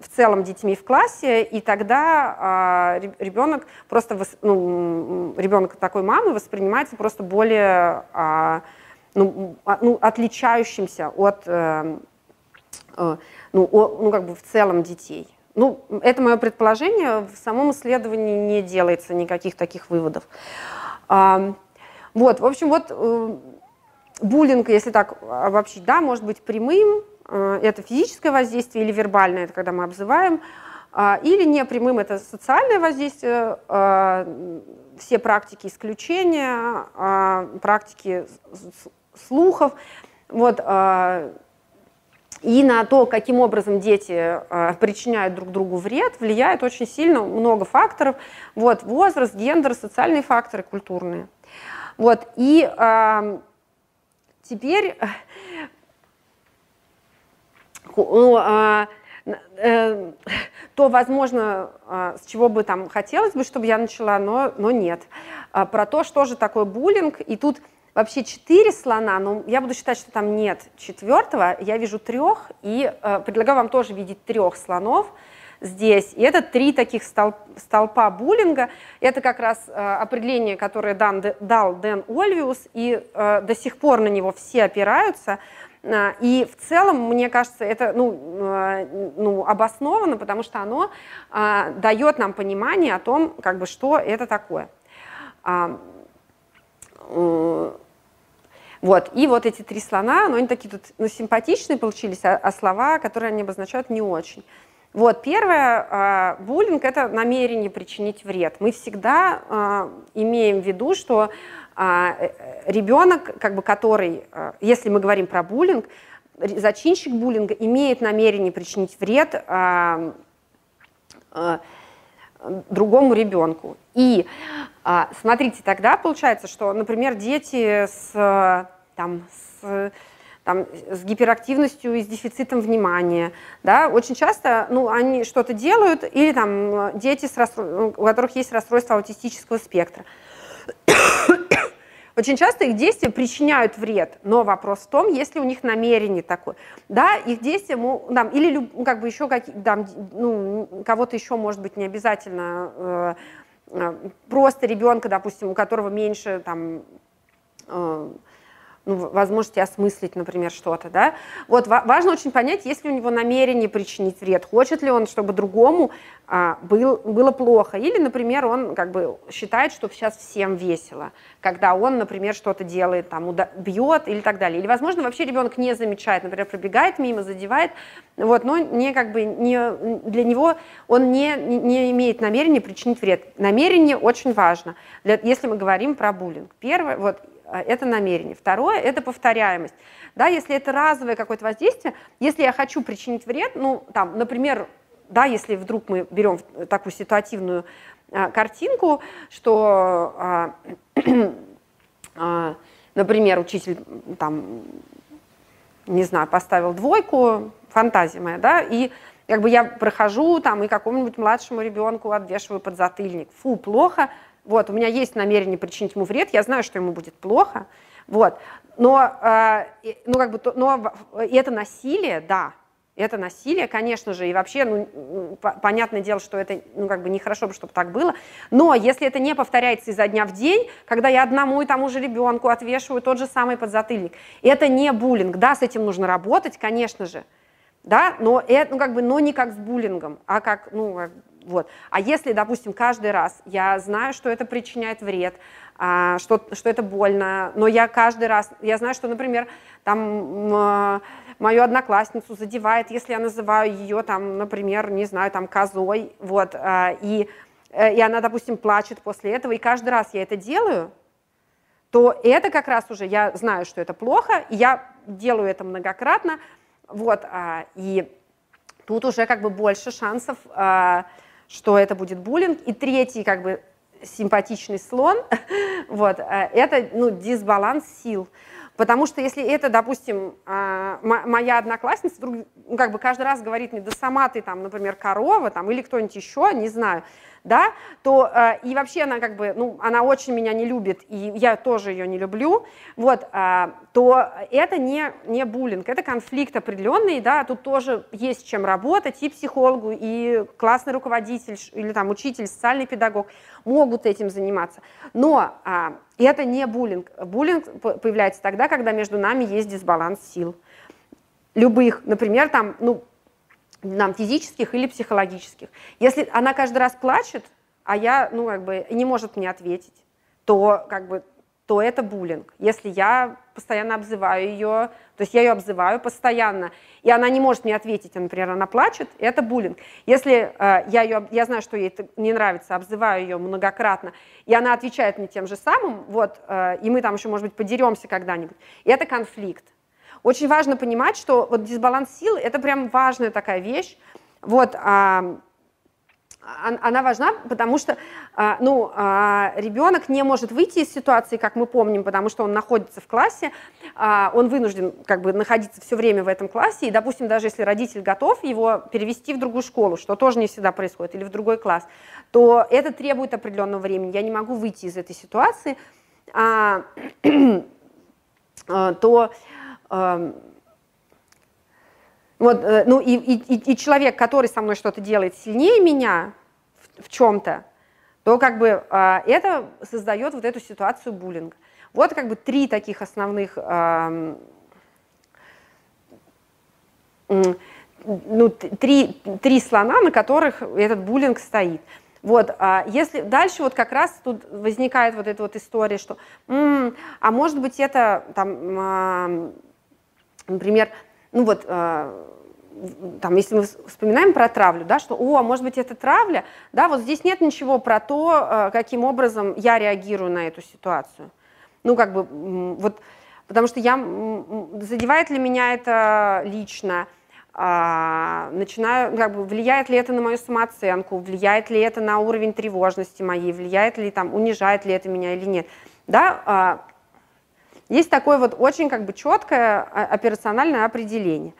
в целом детьми в классе, и тогда а, ребенок просто, ну, ребенок такой мамы воспринимается просто более а, ну, а, ну, отличающимся от, э, ну, о, ну, как бы в целом детей. Ну, это мое предположение, в самом исследовании не делается никаких таких выводов. А, вот, в общем, вот э, буллинг, если так обобщить, да, может быть прямым, э, это физическое воздействие, или вербальное, это когда мы обзываем, а, или непрямым, это социальное воздействие, э, все практики исключения, практики слухов, вот, и на то, каким образом дети э, причиняют друг другу вред, влияет очень сильно много факторов. Вот, возраст, гендер, социальные факторы, культурные. Вот, и э, теперь ну, э, э, то, возможно, э, с чего бы там хотелось бы, чтобы я начала, но, но нет. Э, про то, что же такое буллинг, и тут вообще четыре слона, но я буду считать, что там нет четвертого. Я вижу трех, и э, предлагаю вам тоже видеть трех слонов здесь. И это три таких столп, столпа буллинга. Это как раз э, определение, которое дан, дал Дэн Ольвиус, и э, до сих пор на него все опираются. Э, и в целом, мне кажется, это ну, э, ну, обосновано, потому что оно э, дает нам понимание о том, как бы, что это такое. А, вот. И вот эти три слона, ну, они такие тут ну, симпатичные получились, а, а слова, которые они обозначают, не очень. Вот, первое, э, буллинг – это намерение причинить вред. Мы всегда э, имеем в виду, что э, ребенок, как бы, который, если мы говорим про буллинг, зачинщик буллинга имеет намерение причинить вред другому ребенку. И смотрите, тогда получается, что, например, дети с там, с, там, с гиперактивностью и с дефицитом внимания. Да? Очень часто ну, они что-то делают, или там, дети, с расстрой... у которых есть расстройство аутистического спектра. Очень часто их действия причиняют вред, но вопрос в том, есть ли у них намерение такое. Да, их действия, там, или ну, как бы еще как, там, ну, кого-то еще, может быть, не обязательно, э, э, просто ребенка, допустим, у которого меньше там, э, ну, возможности осмыслить, например, что-то, да. Вот важно очень понять, есть ли у него намерение причинить вред, хочет ли он, чтобы другому а, был, было плохо, или, например, он как бы считает, что сейчас всем весело, когда он, например, что-то делает, там, уда- бьет или так далее. Или, возможно, вообще ребенок не замечает, например, пробегает мимо, задевает, вот, но не как бы не, для него он не, не имеет намерения причинить вред. Намерение очень важно, для, если мы говорим про буллинг. Первое, вот, это намерение. Второе – это повторяемость. Да, если это разовое какое-то воздействие, если я хочу причинить вред, ну, там, например, да, если вдруг мы берем такую ситуативную а, картинку, что, а, а, например, учитель там, не знаю, поставил двойку, фантазия моя, да, и как бы я прохожу там и какому-нибудь младшему ребенку отвешиваю подзатыльник. Фу, плохо, вот, у меня есть намерение причинить ему вред, я знаю, что ему будет плохо, вот. Но, э, ну, как бы, но это насилие, да, это насилие, конечно же, и вообще, ну, понятное дело, что это, ну, как бы нехорошо, чтобы так было, но если это не повторяется изо дня в день, когда я одному и тому же ребенку отвешиваю тот же самый подзатыльник, это не буллинг, да, с этим нужно работать, конечно же, да, но это, ну, как бы, но не как с буллингом, а как, ну, вот. А если, допустим, каждый раз я знаю, что это причиняет вред, а, что, что это больно, но я каждый раз, я знаю, что, например, там мою одноклассницу задевает, если я называю ее, там, например, не знаю, там, козой, вот, а, и, э, и она, допустим, плачет после этого, и каждый раз я это делаю, то это как раз уже, я знаю, что это плохо, и я делаю это многократно, вот, а, и тут уже как бы больше шансов что это будет буллинг. И третий, как бы, симпатичный слон, вот, э, это ну, дисбаланс сил. Потому что если это, допустим, а, моя одноклассница вдруг, ну, как бы каждый раз говорит мне, да сама ты там, например, корова, там, или кто-нибудь еще, не знаю, да, то э, и вообще она как бы, ну, она очень меня не любит, и я тоже ее не люблю, вот, э, то это не, не буллинг, это конфликт определенный, да, тут тоже есть чем работать, и психологу, и классный руководитель, или там учитель, социальный педагог могут этим заниматься. Но э, это не буллинг. Буллинг появляется тогда, когда между нами есть дисбаланс сил. любых, например, там, ну, нам физических или психологических. Если она каждый раз плачет, а я, ну, как бы, не может мне ответить, то, как бы, то это буллинг. Если я постоянно обзываю ее, то есть я ее обзываю постоянно, и она не может мне ответить, а, например, она плачет, это буллинг. Если э, я, ее, я знаю, что ей это не нравится, обзываю ее многократно, и она отвечает мне тем же самым, вот, э, и мы там еще, может быть, подеремся когда-нибудь, это конфликт. Очень важно понимать, что вот дисбаланс сил – это прям важная такая вещь. Вот, а, она важна, потому что а, ну, а, ребенок не может выйти из ситуации, как мы помним, потому что он находится в классе, а, он вынужден как бы находиться все время в этом классе, и, допустим, даже если родитель готов его перевести в другую школу, что тоже не всегда происходит, или в другой класс, то это требует определенного времени. Я не могу выйти из этой ситуации, то вот, э, ну и, и, и человек, который со мной что-то делает сильнее меня в, в чем-то, то как бы э, это создает вот эту ситуацию буллинга. Вот как бы три таких основных ну, три, три слона, на которых этот буллинг стоит. Вот, а если дальше вот как раз тут возникает вот эта вот история, что, м-м, а может быть это там, а, например, ну вот, э, там, если мы вспоминаем про травлю, да, что, о, может быть, это травля, да, вот здесь нет ничего про то, э, каким образом я реагирую на эту ситуацию. Ну, как бы, вот, потому что я, задевает ли меня это лично, а, начинаю, как бы, влияет ли это на мою самооценку, влияет ли это на уровень тревожности моей, влияет ли там, унижает ли это меня или нет, да, а, есть такое вот очень как бы четкое а, операциональное определение.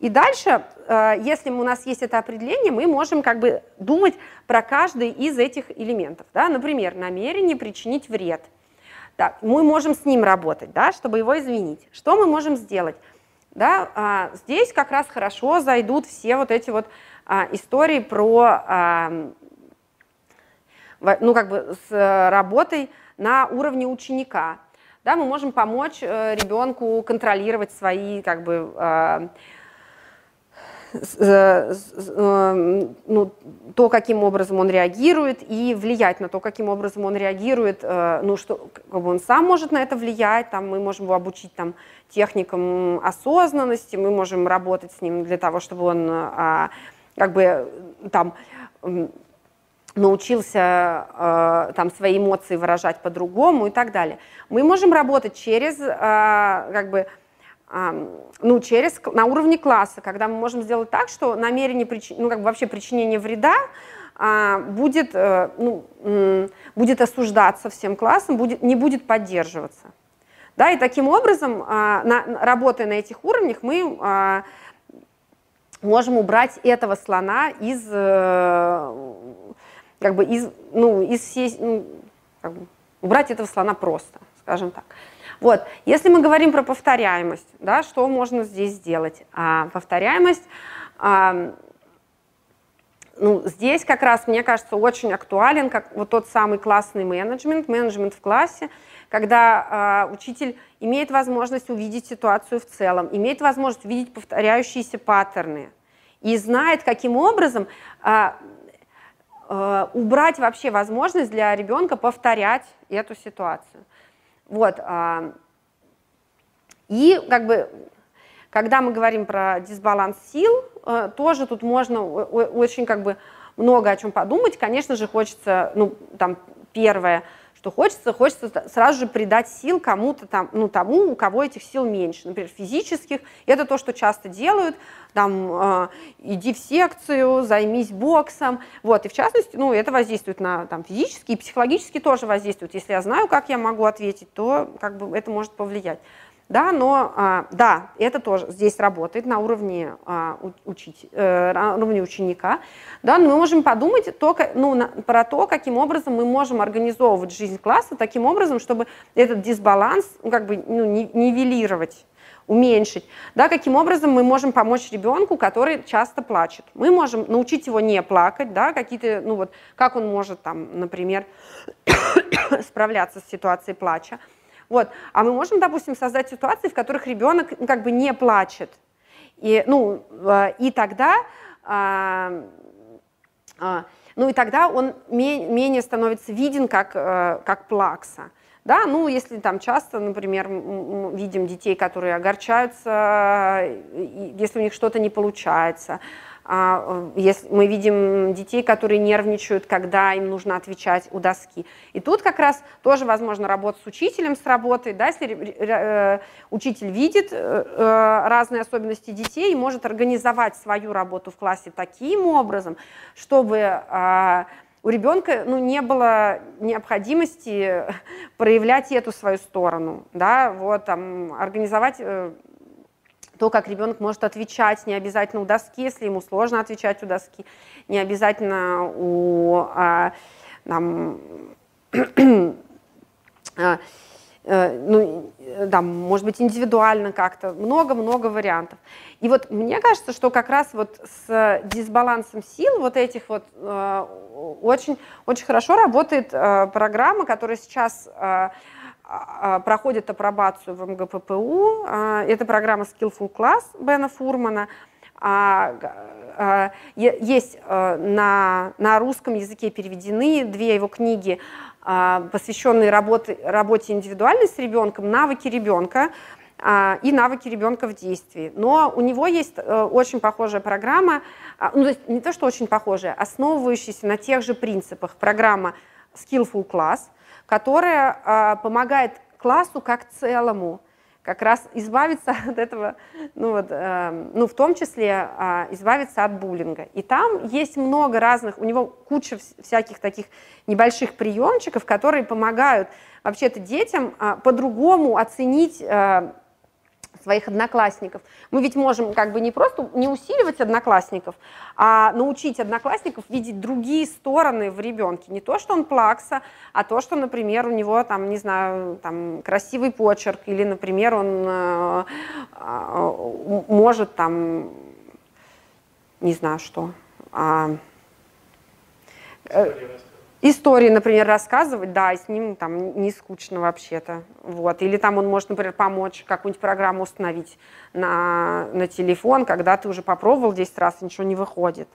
И дальше, а, если у нас есть это определение, мы можем как бы думать про каждый из этих элементов. Да? Например, намерение причинить вред. Так, мы можем с ним работать, да, чтобы его извинить. Что мы можем сделать? Да, а, здесь как раз хорошо зайдут все вот эти вот а, истории про, а, ну, как бы с работой на уровне ученика да, мы можем помочь э, ребенку контролировать свои как бы э, э, ну, то, каким образом он реагирует, и влиять на то, каким образом он реагирует, ну, что как бы он сам может на это влиять, там, мы можем его обучить там, техникам осознанности, мы можем работать с ним для того, чтобы он а, как бы там научился э, там свои эмоции выражать по-другому и так далее. Мы можем работать через, э, как бы, э, ну, через, на уровне класса, когда мы можем сделать так, что намерение, причи, ну, как бы вообще причинение вреда э, будет, э, ну, э, будет осуждаться всем классом, будет, не будет поддерживаться. Да, и таким образом, э, на, работая на этих уровнях, мы э, можем убрать этого слона из э, как бы из, ну, из всей, ну, как бы, убрать этого слона просто, скажем так. Вот, если мы говорим про повторяемость, да, что можно здесь сделать? А, повторяемость, а, ну, здесь как раз, мне кажется, очень актуален как вот тот самый классный менеджмент, менеджмент в классе, когда а, учитель имеет возможность увидеть ситуацию в целом, имеет возможность увидеть повторяющиеся паттерны и знает, каким образом а, убрать вообще возможность для ребенка повторять эту ситуацию. Вот. А, и как бы, когда мы говорим про дисбаланс сил, э, тоже тут можно очень как бы много о чем подумать. Конечно же, хочется, ну, там, первое – что хочется, хочется сразу же придать сил кому-то там, ну, тому, у кого этих сил меньше, например, физических. Это то, что часто делают, там, э, иди в секцию, займись боксом, вот, и в частности, ну, это воздействует на там, физически и психологически тоже воздействует. Если я знаю, как я могу ответить, то как бы это может повлиять да, но а, да, это тоже здесь работает на уровне, а, учить, э, на уровне ученика, да, но мы можем подумать только, ну, про то, каким образом мы можем организовывать жизнь класса таким образом, чтобы этот дисбаланс, ну, как бы, ну, нивелировать уменьшить, да, каким образом мы можем помочь ребенку, который часто плачет. Мы можем научить его не плакать, да, какие-то, ну вот, как он может там, например, справляться с ситуацией плача. Вот. А мы можем, допустим, создать ситуации, в которых ребенок ну, как бы не плачет. И, ну, и тогда ну и тогда он менее становится виден как, как плакса. Да, ну, если там часто, например, видим детей, которые огорчаются, если у них что-то не получается, а, если мы видим детей, которые нервничают, когда им нужно отвечать у доски. И тут как раз тоже возможно работа с учителем с работой, да, если э, учитель видит э, э, разные особенности детей может организовать свою работу в классе таким образом, чтобы а, у ребенка ну, не было необходимости проявлять эту свою сторону, да, вот, там, организовать э, то, как ребенок может отвечать, не обязательно у доски, если ему сложно отвечать у доски, не обязательно у, а, там, а, Э, ну, э, да, может быть, индивидуально как-то, много-много вариантов. И вот мне кажется, что как раз вот с дисбалансом сил вот этих вот э, очень, очень хорошо работает программа, которая сейчас проходит апробацию в МГППУ. Это программа Skillful Class Бена Фурмана. А, есть на, на русском языке переведены две его книги а, посвященные работе, работе индивидуальной с ребенком, навыки ребенка а, и навыки ребенка в действии. Но у него есть э, очень похожая программа, а, ну, то есть не то, что очень похожая, основывающаяся на тех же принципах. Программа Skillful Class, которая помогает классу как целому как раз избавиться от этого, ну, вот, э, ну в том числе э, избавиться от буллинга. И там есть много разных, у него куча всяких таких небольших приемчиков, которые помогают вообще-то детям э, по-другому оценить э, своих одноклассников. Мы ведь можем как бы не просто не усиливать одноклассников, а научить одноклассников видеть другие стороны в ребенке. Не то, что он плакса, а то, что, например, у него там, не знаю, там красивый почерк, или, например, он э, э, может там, не знаю что, э, истории, например, рассказывать, да, и с ним там не скучно вообще-то. Вот. Или там он может, например, помочь какую-нибудь программу установить на, на телефон, когда ты уже попробовал 10 раз, и ничего не выходит.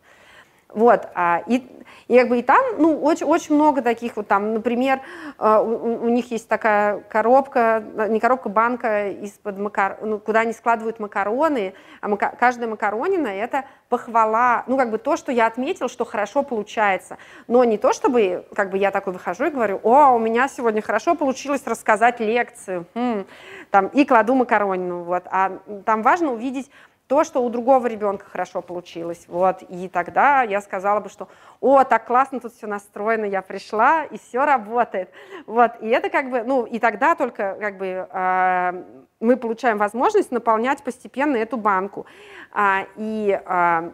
Вот, а, и, и как бы и там, ну, очень, очень много таких вот там, например, э, у, у них есть такая коробка, не коробка, банка из-под макар, ну, куда они складывают макароны, а мака... каждая макаронина это похвала, ну, как бы то, что я отметил, что хорошо получается, но не то, чтобы, как бы я такой выхожу и говорю, о, у меня сегодня хорошо получилось рассказать лекцию, хм, там, и кладу макаронину, вот, а там важно увидеть то, что у другого ребенка хорошо получилось. Вот. И тогда я сказала бы, что «О, так классно тут все настроено, я пришла, и все работает». Вот. И это как бы, ну, и тогда только как бы э, мы получаем возможность наполнять постепенно эту банку. А, и а,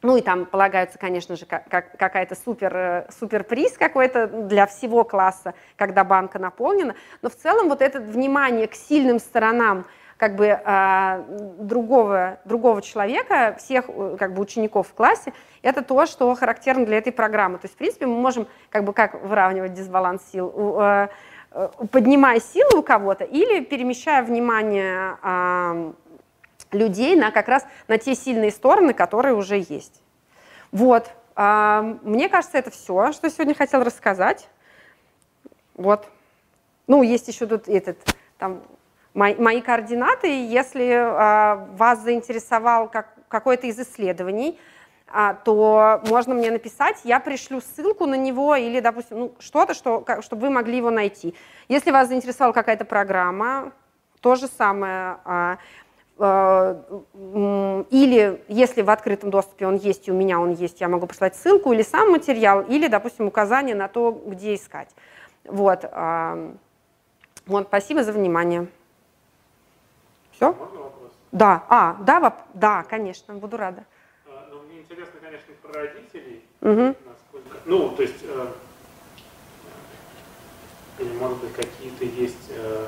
ну и там полагается, конечно же, как, какая-то супер, э, супер приз какой-то для всего класса, когда банка наполнена. Но в целом вот это внимание к сильным сторонам как бы а, другого, другого человека, всех э, как бы учеников в классе, это то, что характерно для этой программы. То есть, в принципе, мы можем как бы как выравнивать дисбаланс сил, э, э, поднимая силы у кого-то или перемещая внимание а, людей на как раз на те сильные стороны, которые уже есть. Вот. А, мне кажется, это все, что сегодня хотел рассказать. Вот. Ну, есть еще тут этот, там, мои, мои координаты. Если а, вас заинтересовал как, какой-то из исследований, а, то можно мне написать, я пришлю ссылку на него или, допустим, ну, что-то, что, как, чтобы вы могли его найти. Если вас заинтересовала какая-то программа, то же самое. А, а, или если в открытом доступе он есть, и у меня он есть, я могу прислать ссылку или сам материал, или, допустим, указание на то, где искать. Вот. А, вот, спасибо за внимание. Все? Можно вопрос? Да. А, да, воп... да, конечно, буду рада. А, ну, мне интересно, конечно, про родителей. Угу. Насколько... Ну, то есть, э, или, может быть, какие-то есть э,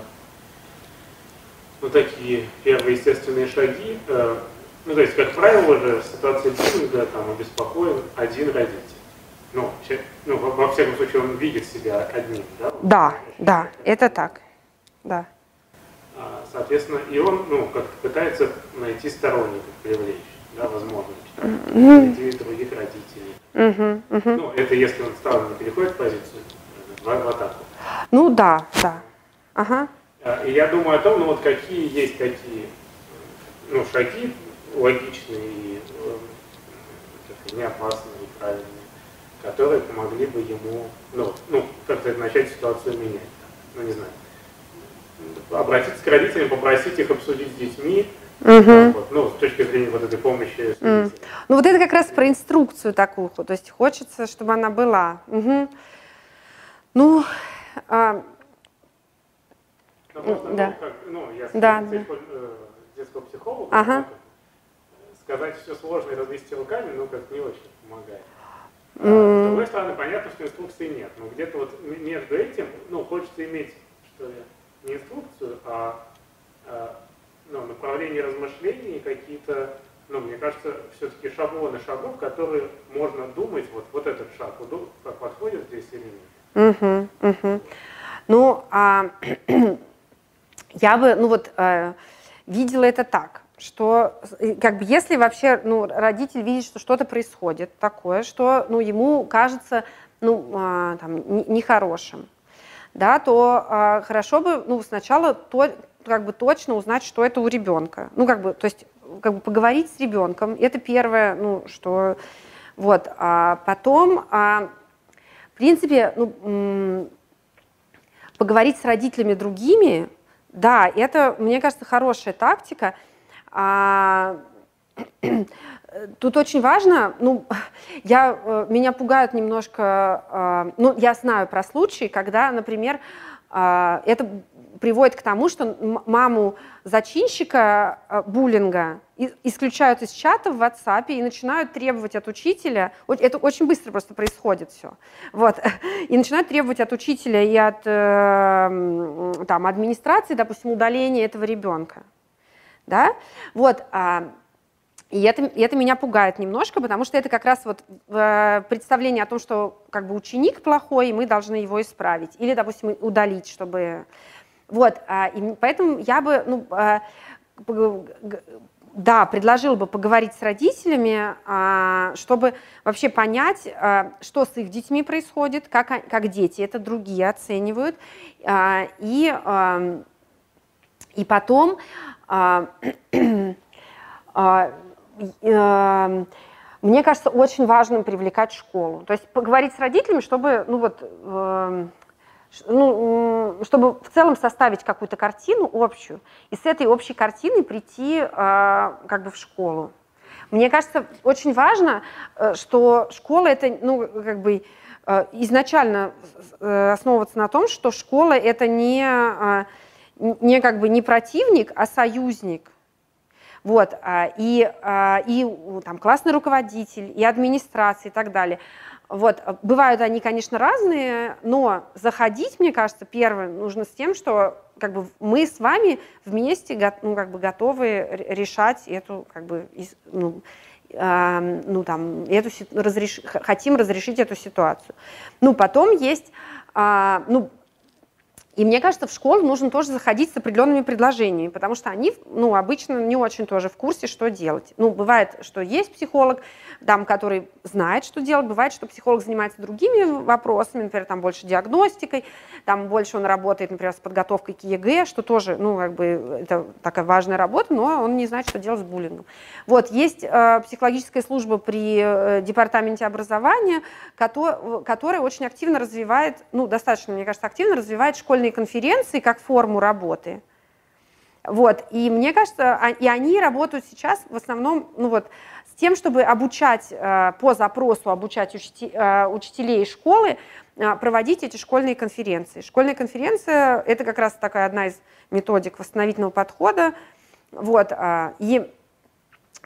ну, такие первые естественные шаги. Э, ну, то есть, как правило же, ситуация буллинга там обеспокоен один родитель. Ну, ну, во всяком случае, он видит себя одним, да? Да, да, это так, да. А, соответственно, и он ну, как-то пытается найти сторонников, привлечь, да, возможно, среди других родителей. Мгм, мгм. Ну, это если он сразу не переходит в позицию э, в, в атаку. Ну да, да. Ага. А, И я думаю о том, ну вот какие есть такие ну, шаги логичные и э, как, не опасные и правильные, которые помогли бы ему ну, ну как-то начать ситуацию менять. Ну, не знаю. Обратиться к родителям, попросить их обсудить с детьми, Мгм. вот, ну, с точки зрения вот этой помощи родителями. Ну вот это как раз про инструкцию такую, то есть хочется, чтобы она была. Мгм. Ну, а, Ну, просто, Да. ну, как, ну, я Да, по- э, детского психолога, Ага. ну, сказать все сложно и развести руками, ну, как не очень помогает. А, М. С другой стороны, понятно, что инструкции нет, но где-то вот между этим, ну, хочется иметь, что ли, не инструкцию, а, а, ну, направление размышлений, какие-то, ну, мне кажется, все-таки шаблоны шагов, которые можно думать, вот, вот этот шаг, как подходит здесь или нет. Мгм, мгм. Ну, а, я бы, ну вот, э, видела это так, что э, как бы если вообще, ну, родитель видит, что что-то происходит такое, что, ну, ему кажется, ну, а, там, не- нехорошим, да, то а, хорошо бы, ну, сначала то, как бы точно узнать, что это у ребенка. Ну, как бы, то есть, как бы поговорить с ребенком, это первое, ну, что, вот, а потом, а, в принципе, ну, поговорить с родителями другими, да, это, мне кажется, хорошая тактика. А, Тут очень важно, ну, я, э, меня пугают немножко, а, ну, я знаю про случаи, когда, например, а, это приводит к тому, что маму зачинщика буллинга исключают из чата в WhatsApp и начинают требовать от учителя, это очень быстро просто происходит все, вот, и начинают требовать от учителя и от э, там, администрации, допустим, удаления этого ребенка, да, вот, а, и это, и это меня пугает немножко, потому что это как раз вот э, представление о том, что как бы ученик плохой, и мы должны его исправить. Или, допустим, удалить, чтобы... Вот, а, и поэтому я бы, ну, г- да, предложила бы поговорить с родителями, а, чтобы вообще понять, а, что с их детьми происходит, как, как дети это другие оценивают, а, и, ам, и потом а, и, э, мне кажется, очень важным привлекать школу. То есть поговорить с родителями, чтобы, ну вот, э, ну, чтобы в целом составить какую-то картину общую, и с этой общей картиной прийти э, как бы в школу. Мне кажется, очень важно, э, что школа это, ну, как бы э, изначально э, основываться на том, что школа это не, э, не как бы не противник, а союзник. Вот, а, и, а, и там классный руководитель, и администрация, и так далее. Вот, а, бывают они, конечно, разные, но заходить, мне кажется, первое нужно с тем, что как бы мы с вами вместе ну, как бы готовы решать эту, как бы, ну, а, ну, там, эту, разреш- хотим разрешить эту ситуацию. Ну, потом есть, а, ну, и мне кажется, в школу нужно тоже заходить с определенными предложениями, потому что они, ну, обычно не очень тоже в курсе, что делать. Ну, бывает, что есть психолог, там, который знает, что делать, бывает, что психолог занимается другими вопросами, например, там больше диагностикой, там больше он работает, например, с подготовкой к ЕГЭ, что тоже, ну, как бы это такая важная работа, но он не знает, что делать с буллингом. Вот, есть э, психологическая служба при э, департаменте образования, кото- которая очень активно развивает, ну, достаточно, мне кажется, активно развивает школьные конференции как форму работы. Вот, и мне кажется, а- и они работают сейчас в основном, ну вот, с тем, чтобы обучать э, по запросу, обучать э, учителей школы, э, проводить эти школьные конференции. Школьная конференция – это как раз такая одна из методик восстановительного подхода, вот, и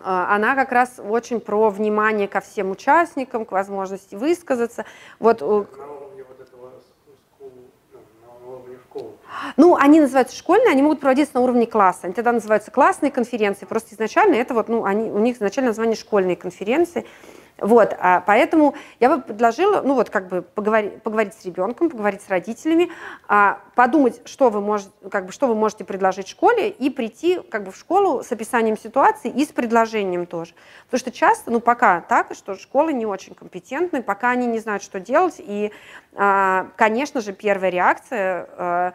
она как раз очень про внимание ко всем участникам, к возможности высказаться. Вот, э, На уровне вот этого с- скул, ну, на уровне школы. Ну, они называются школьные, они могут проводиться на уровне класса. Они тогда называются классные конференции. Просто изначально это вот, ну, они, у них изначально название школьные конференции. Вот, а поэтому я бы предложила, ну вот как бы поговорить, поговорить с ребенком, поговорить с родителями, а, подумать, что вы, можете, как бы, что вы можете предложить школе и прийти как бы в школу с описанием ситуации и с предложением тоже. Потому что часто, ну пока так, что школы не очень компетентны, пока они не знают, что делать, и, а, конечно же, первая реакция а,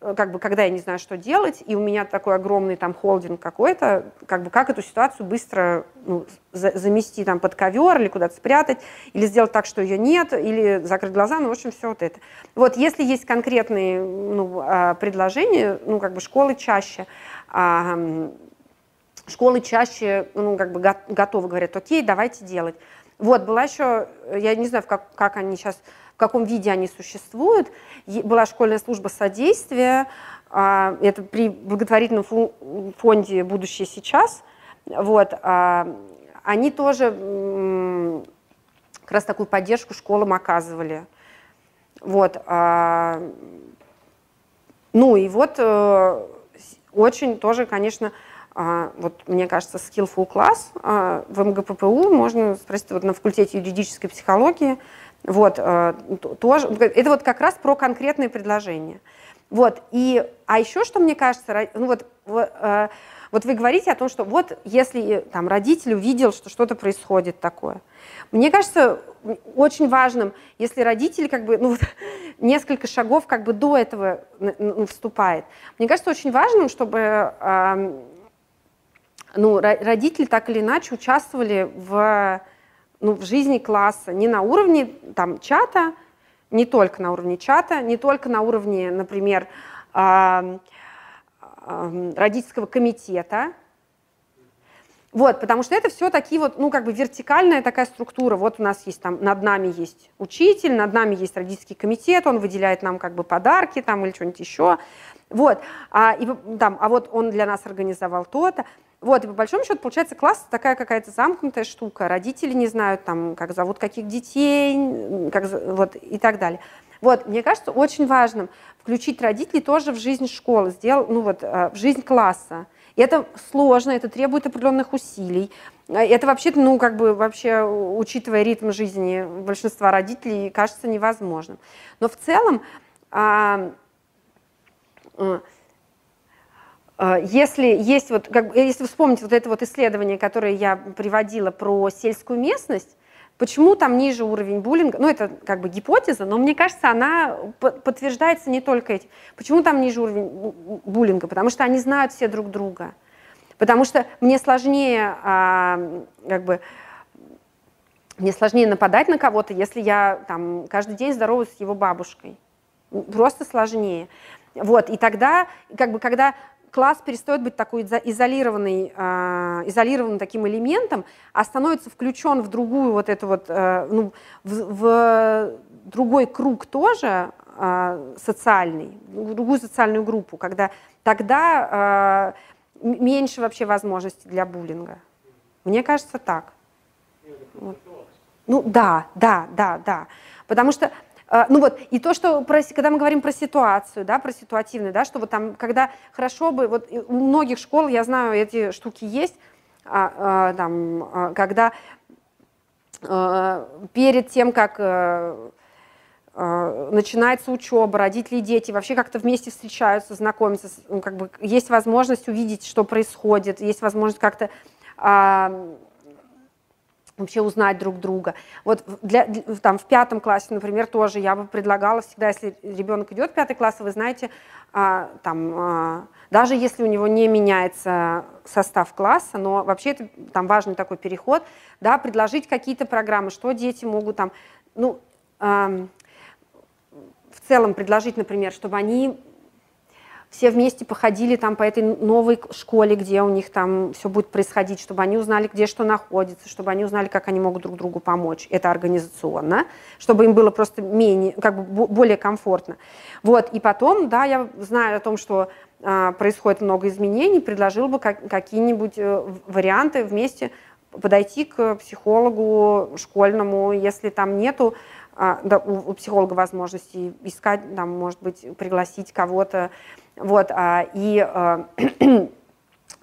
как бы, когда я не знаю, что делать, и у меня такой огромный там холдинг какой-то, как бы, как эту ситуацию быстро ну, за, замести там под ковер или куда-то спрятать, или сделать так, что ее нет, или закрыть глаза, ну, в общем, все вот это. Вот, если есть конкретные ну, а, предложения, ну, как бы, школы чаще, а, школы чаще, ну, как бы, готовы, говорят, окей, давайте делать. Вот, была еще, я не знаю, как, как они сейчас в каком виде они существуют. Была школьная служба содействия, а, это при благотворительном фонде «Будущее сейчас». Вот, а, они тоже как раз такую поддержку школам оказывали. Вот. А, ну и вот э, очень тоже, конечно, вот мне кажется, skillful класс в МГППУ можно спросить вот на факультете юридической психологии, вот, э, тоже, это вот как раз про конкретные предложения. Вот, и, а еще, что мне кажется, ну вот, э, вот вы говорите о том, что вот если там родитель увидел, что что-то происходит такое. Мне кажется, очень важным, если родитель как бы, ну, вот, несколько шагов как бы до этого вступает. Мне кажется, очень важным, чтобы э, ну, родители так или иначе участвовали в ну, в жизни класса, не на уровне там, чата, не только на уровне чата, не только на уровне, например, родительского комитета. Вот, потому что это все такие вот, ну, как бы вертикальная такая структура. Вот у нас есть там, над нами есть учитель, над нами есть родительский комитет, он выделяет нам как бы подарки там или что-нибудь еще. Вот, а, и, там, а вот он для нас организовал то-то. Вот, и по большому счету, получается, класс такая какая-то замкнутая штука. Родители не знают, там, как зовут каких детей, как, вот, и так далее. Вот, мне кажется, очень важным включить родителей тоже в жизнь школы, сделал, ну вот, э, в жизнь класса. И это сложно, это требует определенных усилий. Э, это вообще-то, ну, как бы, вообще, учитывая ритм жизни большинства родителей, кажется невозможным. Но в целом, а, если есть вот, как, если вспомнить вот это вот исследование, которое я приводила про сельскую местность, почему там ниже уровень буллинга, ну это как бы гипотеза, но мне кажется, она подтверждается не только этим. Почему там ниже уровень буллинга? Потому что они знают все друг друга. Потому что мне сложнее, а, как бы, мне сложнее нападать на кого-то, если я там каждый день здороваюсь с его бабушкой. Просто сложнее. Вот, и тогда, как бы, когда класс перестает быть такой изолированный, а, изолированным таким элементом, а становится включен в другую вот эту вот, э, ну, в, в другой круг тоже а, социальный, в другую социальную группу, когда тогда а, меньше вообще возможностей для буллинга. Мне кажется так. Вот. Ну да, да, да, да. Потому что ну вот, и то, что, про, когда мы говорим про ситуацию, да, про ситуативную, да, что вот там, когда хорошо бы, вот у многих школ, я знаю, эти штуки есть, а, а, там, а, когда а, перед тем, как а, начинается учеба, родители и дети вообще как-то вместе встречаются, знакомятся, ну, как бы есть возможность увидеть, что происходит, есть возможность как-то вообще узнать друг друга. Вот для, там, в пятом классе, например, тоже я бы предлагала всегда, если ребенок идет в пятый класс, вы знаете, а, там, а, даже если у него не меняется состав класса, но вообще это там важный такой переход, да, предложить какие-то программы, что дети могут там, ну, а, в целом предложить, например, чтобы они все вместе походили там по этой новой школе, где у них там все будет происходить, чтобы они узнали, где что находится, чтобы они узнали, как они могут друг другу помочь. Это организационно, чтобы им было просто менее, как бы более комфортно. Вот, и потом, да, я знаю о том, что а, происходит много изменений, предложил бы как, какие-нибудь э, варианты вместе подойти к психологу школьному, если там нету а, да, у, у психолога возможности искать, там, может быть, пригласить кого-то, вот, а, и а,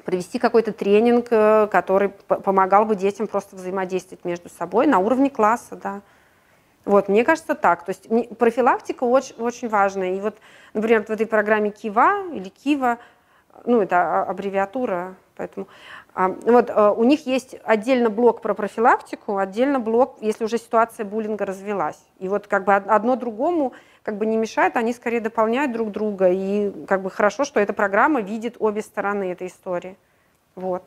провести какой-то тренинг, э, который помогал бы детям просто взаимодействовать между собой на уровне класса, да. Вот, мне кажется, так. То есть профилактика очень, очень важная. И вот, например, в этой программе КИВА или КИВА, ну, это аббревиатура, поэтому а, вот э, у них есть отдельно блок про профилактику, отдельно блок, если уже ситуация буллинга развелась. И вот как бы одно другому как бы не мешает, они скорее дополняют друг друга. И как бы хорошо, что эта программа видит обе стороны этой истории. Вот.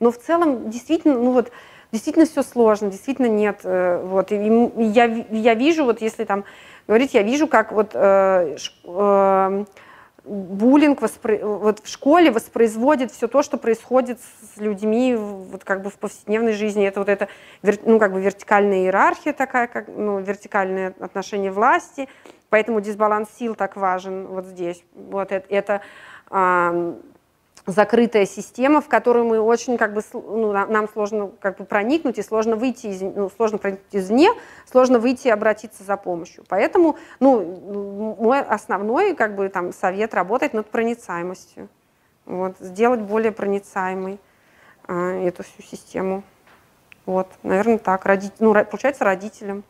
Но в целом действительно, ну вот, действительно все сложно, действительно нет. Э, вот, и я, я вижу, вот если там говорить, я вижу, как вот э, э, буллинг воспро... вот в школе воспроизводит все то, что происходит с людьми вот как бы в повседневной жизни. Это вот это, ну, как бы вертикальная иерархия такая, как, ну, вертикальное отношение власти, поэтому дисбаланс сил так важен вот здесь. Вот это, это закрытая система, в которую мы очень как бы ну, нам сложно как бы проникнуть и сложно выйти из ну, сложно проникнуть извне, сложно выйти и обратиться за помощью. Поэтому ну мой основной как бы там совет работать над проницаемостью, вот сделать более проницаемой э, эту всю систему. Вот, наверное, так. Роди... Ну, получается, родителям.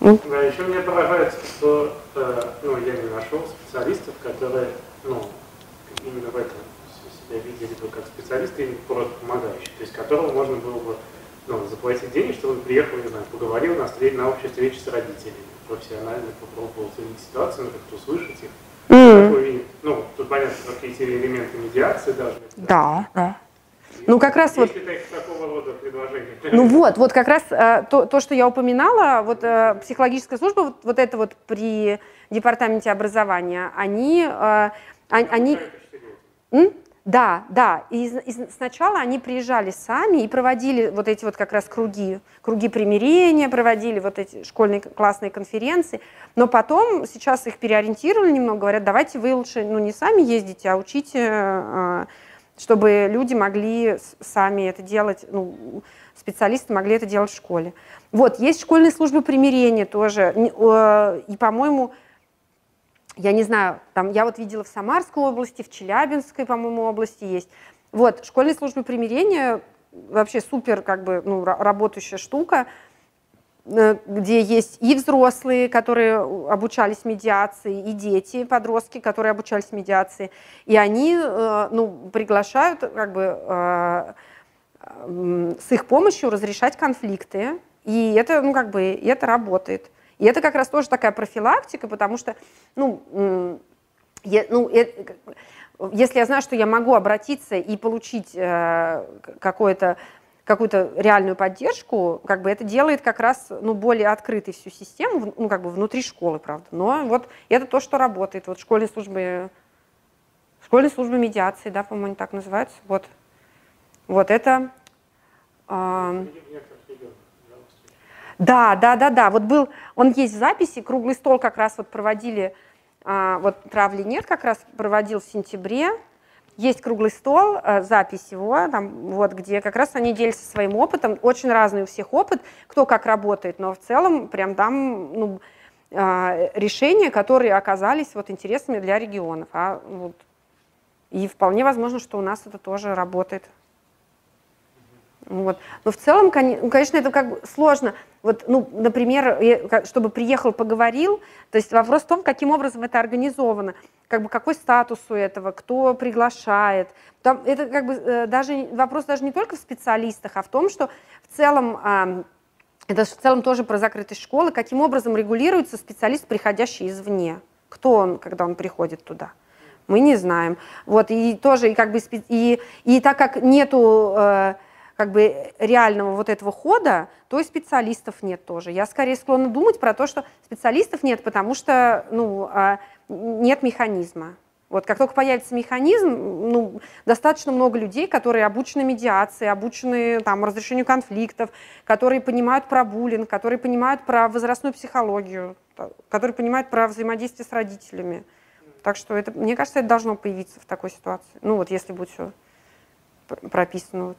Ну. Да, еще мне поражает, что э, ну, я не нашел специалистов, которые ну, именно в этом себя видели бы как специалисты, или просто помогающие, то есть которому можно было бы ну, заплатить денег, чтобы он приехал, не знаю, поговорил на, встреч, на общей встрече с родителями, профессионально попробовал оценить ситуацию, ну, как-то услышать их. Mm-hmm. ну, тут понятно, какие-то элементы медиации должны быть. Да, да. Ну, как раз вот... Ну вот, вот как раз э, то, то, что я упоминала, вот э, психологическая служба, вот, вот это вот при департаменте образования, они... Э, они... М? Да, да. И, и сначала они приезжали сами и проводили вот эти вот как раз круги, круги примирения, проводили вот эти школьные классные конференции. Но потом сейчас их переориентировали немного, говорят, давайте вы лучше, ну не сами ездите, а учите чтобы люди могли сами это делать, ну, специалисты могли это делать в школе. Вот, есть школьные службы примирения тоже, и, по-моему, я не знаю, там, я вот видела в Самарской области, в Челябинской, по-моему, области есть. Вот, школьные службы примирения вообще супер, как бы, ну, работающая штука, Э, где есть и взрослые, которые обучались медиации, и дети, подростки, которые обучались медиации. И они э, ну, приглашают как бы, э, с их помощью разрешать конфликты. И это, ну, как бы, это работает. И это как раз тоже такая профилактика, потому что, ну, я, ну, если я знаю, что я могу обратиться и получить какое-то какую-то реальную поддержку, как бы это делает как раз ну, более открытой всю систему, ну, как бы внутри школы, правда. Но вот это то, что работает. Вот школьные службы, школьные службы медиации, да, по-моему, так называются. Вот, вот это... Э, да, да, да, да. Вот был, он есть в записи, круглый стол как раз вот проводили, а, вот травли нет, как раз проводил в сентябре есть круглый стол, э, запись его, там, вот, где как раз они делятся своим опытом. Очень разный у всех опыт, кто как работает, но в целом прям там ну, э, решения, которые оказались вот, интересными для регионов. А, вот, и вполне возможно, что у нас это тоже работает. Вот. Но в целом, ну, конечно, это как бы сложно. Вот, ну, например, чтобы приехал, поговорил, то есть вопрос в том, каким образом это организовано, как бы какой статус у этого, кто приглашает. Там, это как бы э, даже вопрос даже не только в специалистах, а в том, что в целом это в целом тоже про закрытость школы, каким образом регулируется специалист, приходящий извне. Кто он, когда он приходит туда? Мы не знаем. Вот, и тоже, и как бы, и, и так как нету э, как бы реального вот этого хода, то и специалистов нет тоже. Я скорее склонна думать про то, что специалистов нет, потому что ну, а, нет механизма. Вот как только появится механизм, ну, достаточно много людей, которые обучены медиации, обучены там, разрешению конфликтов, которые понимают про буллинг, которые понимают про возрастную психологию, которые понимают про взаимодействие с родителями. Так что это, мне кажется, это должно появиться в такой ситуации. Ну вот если будет все прописано вот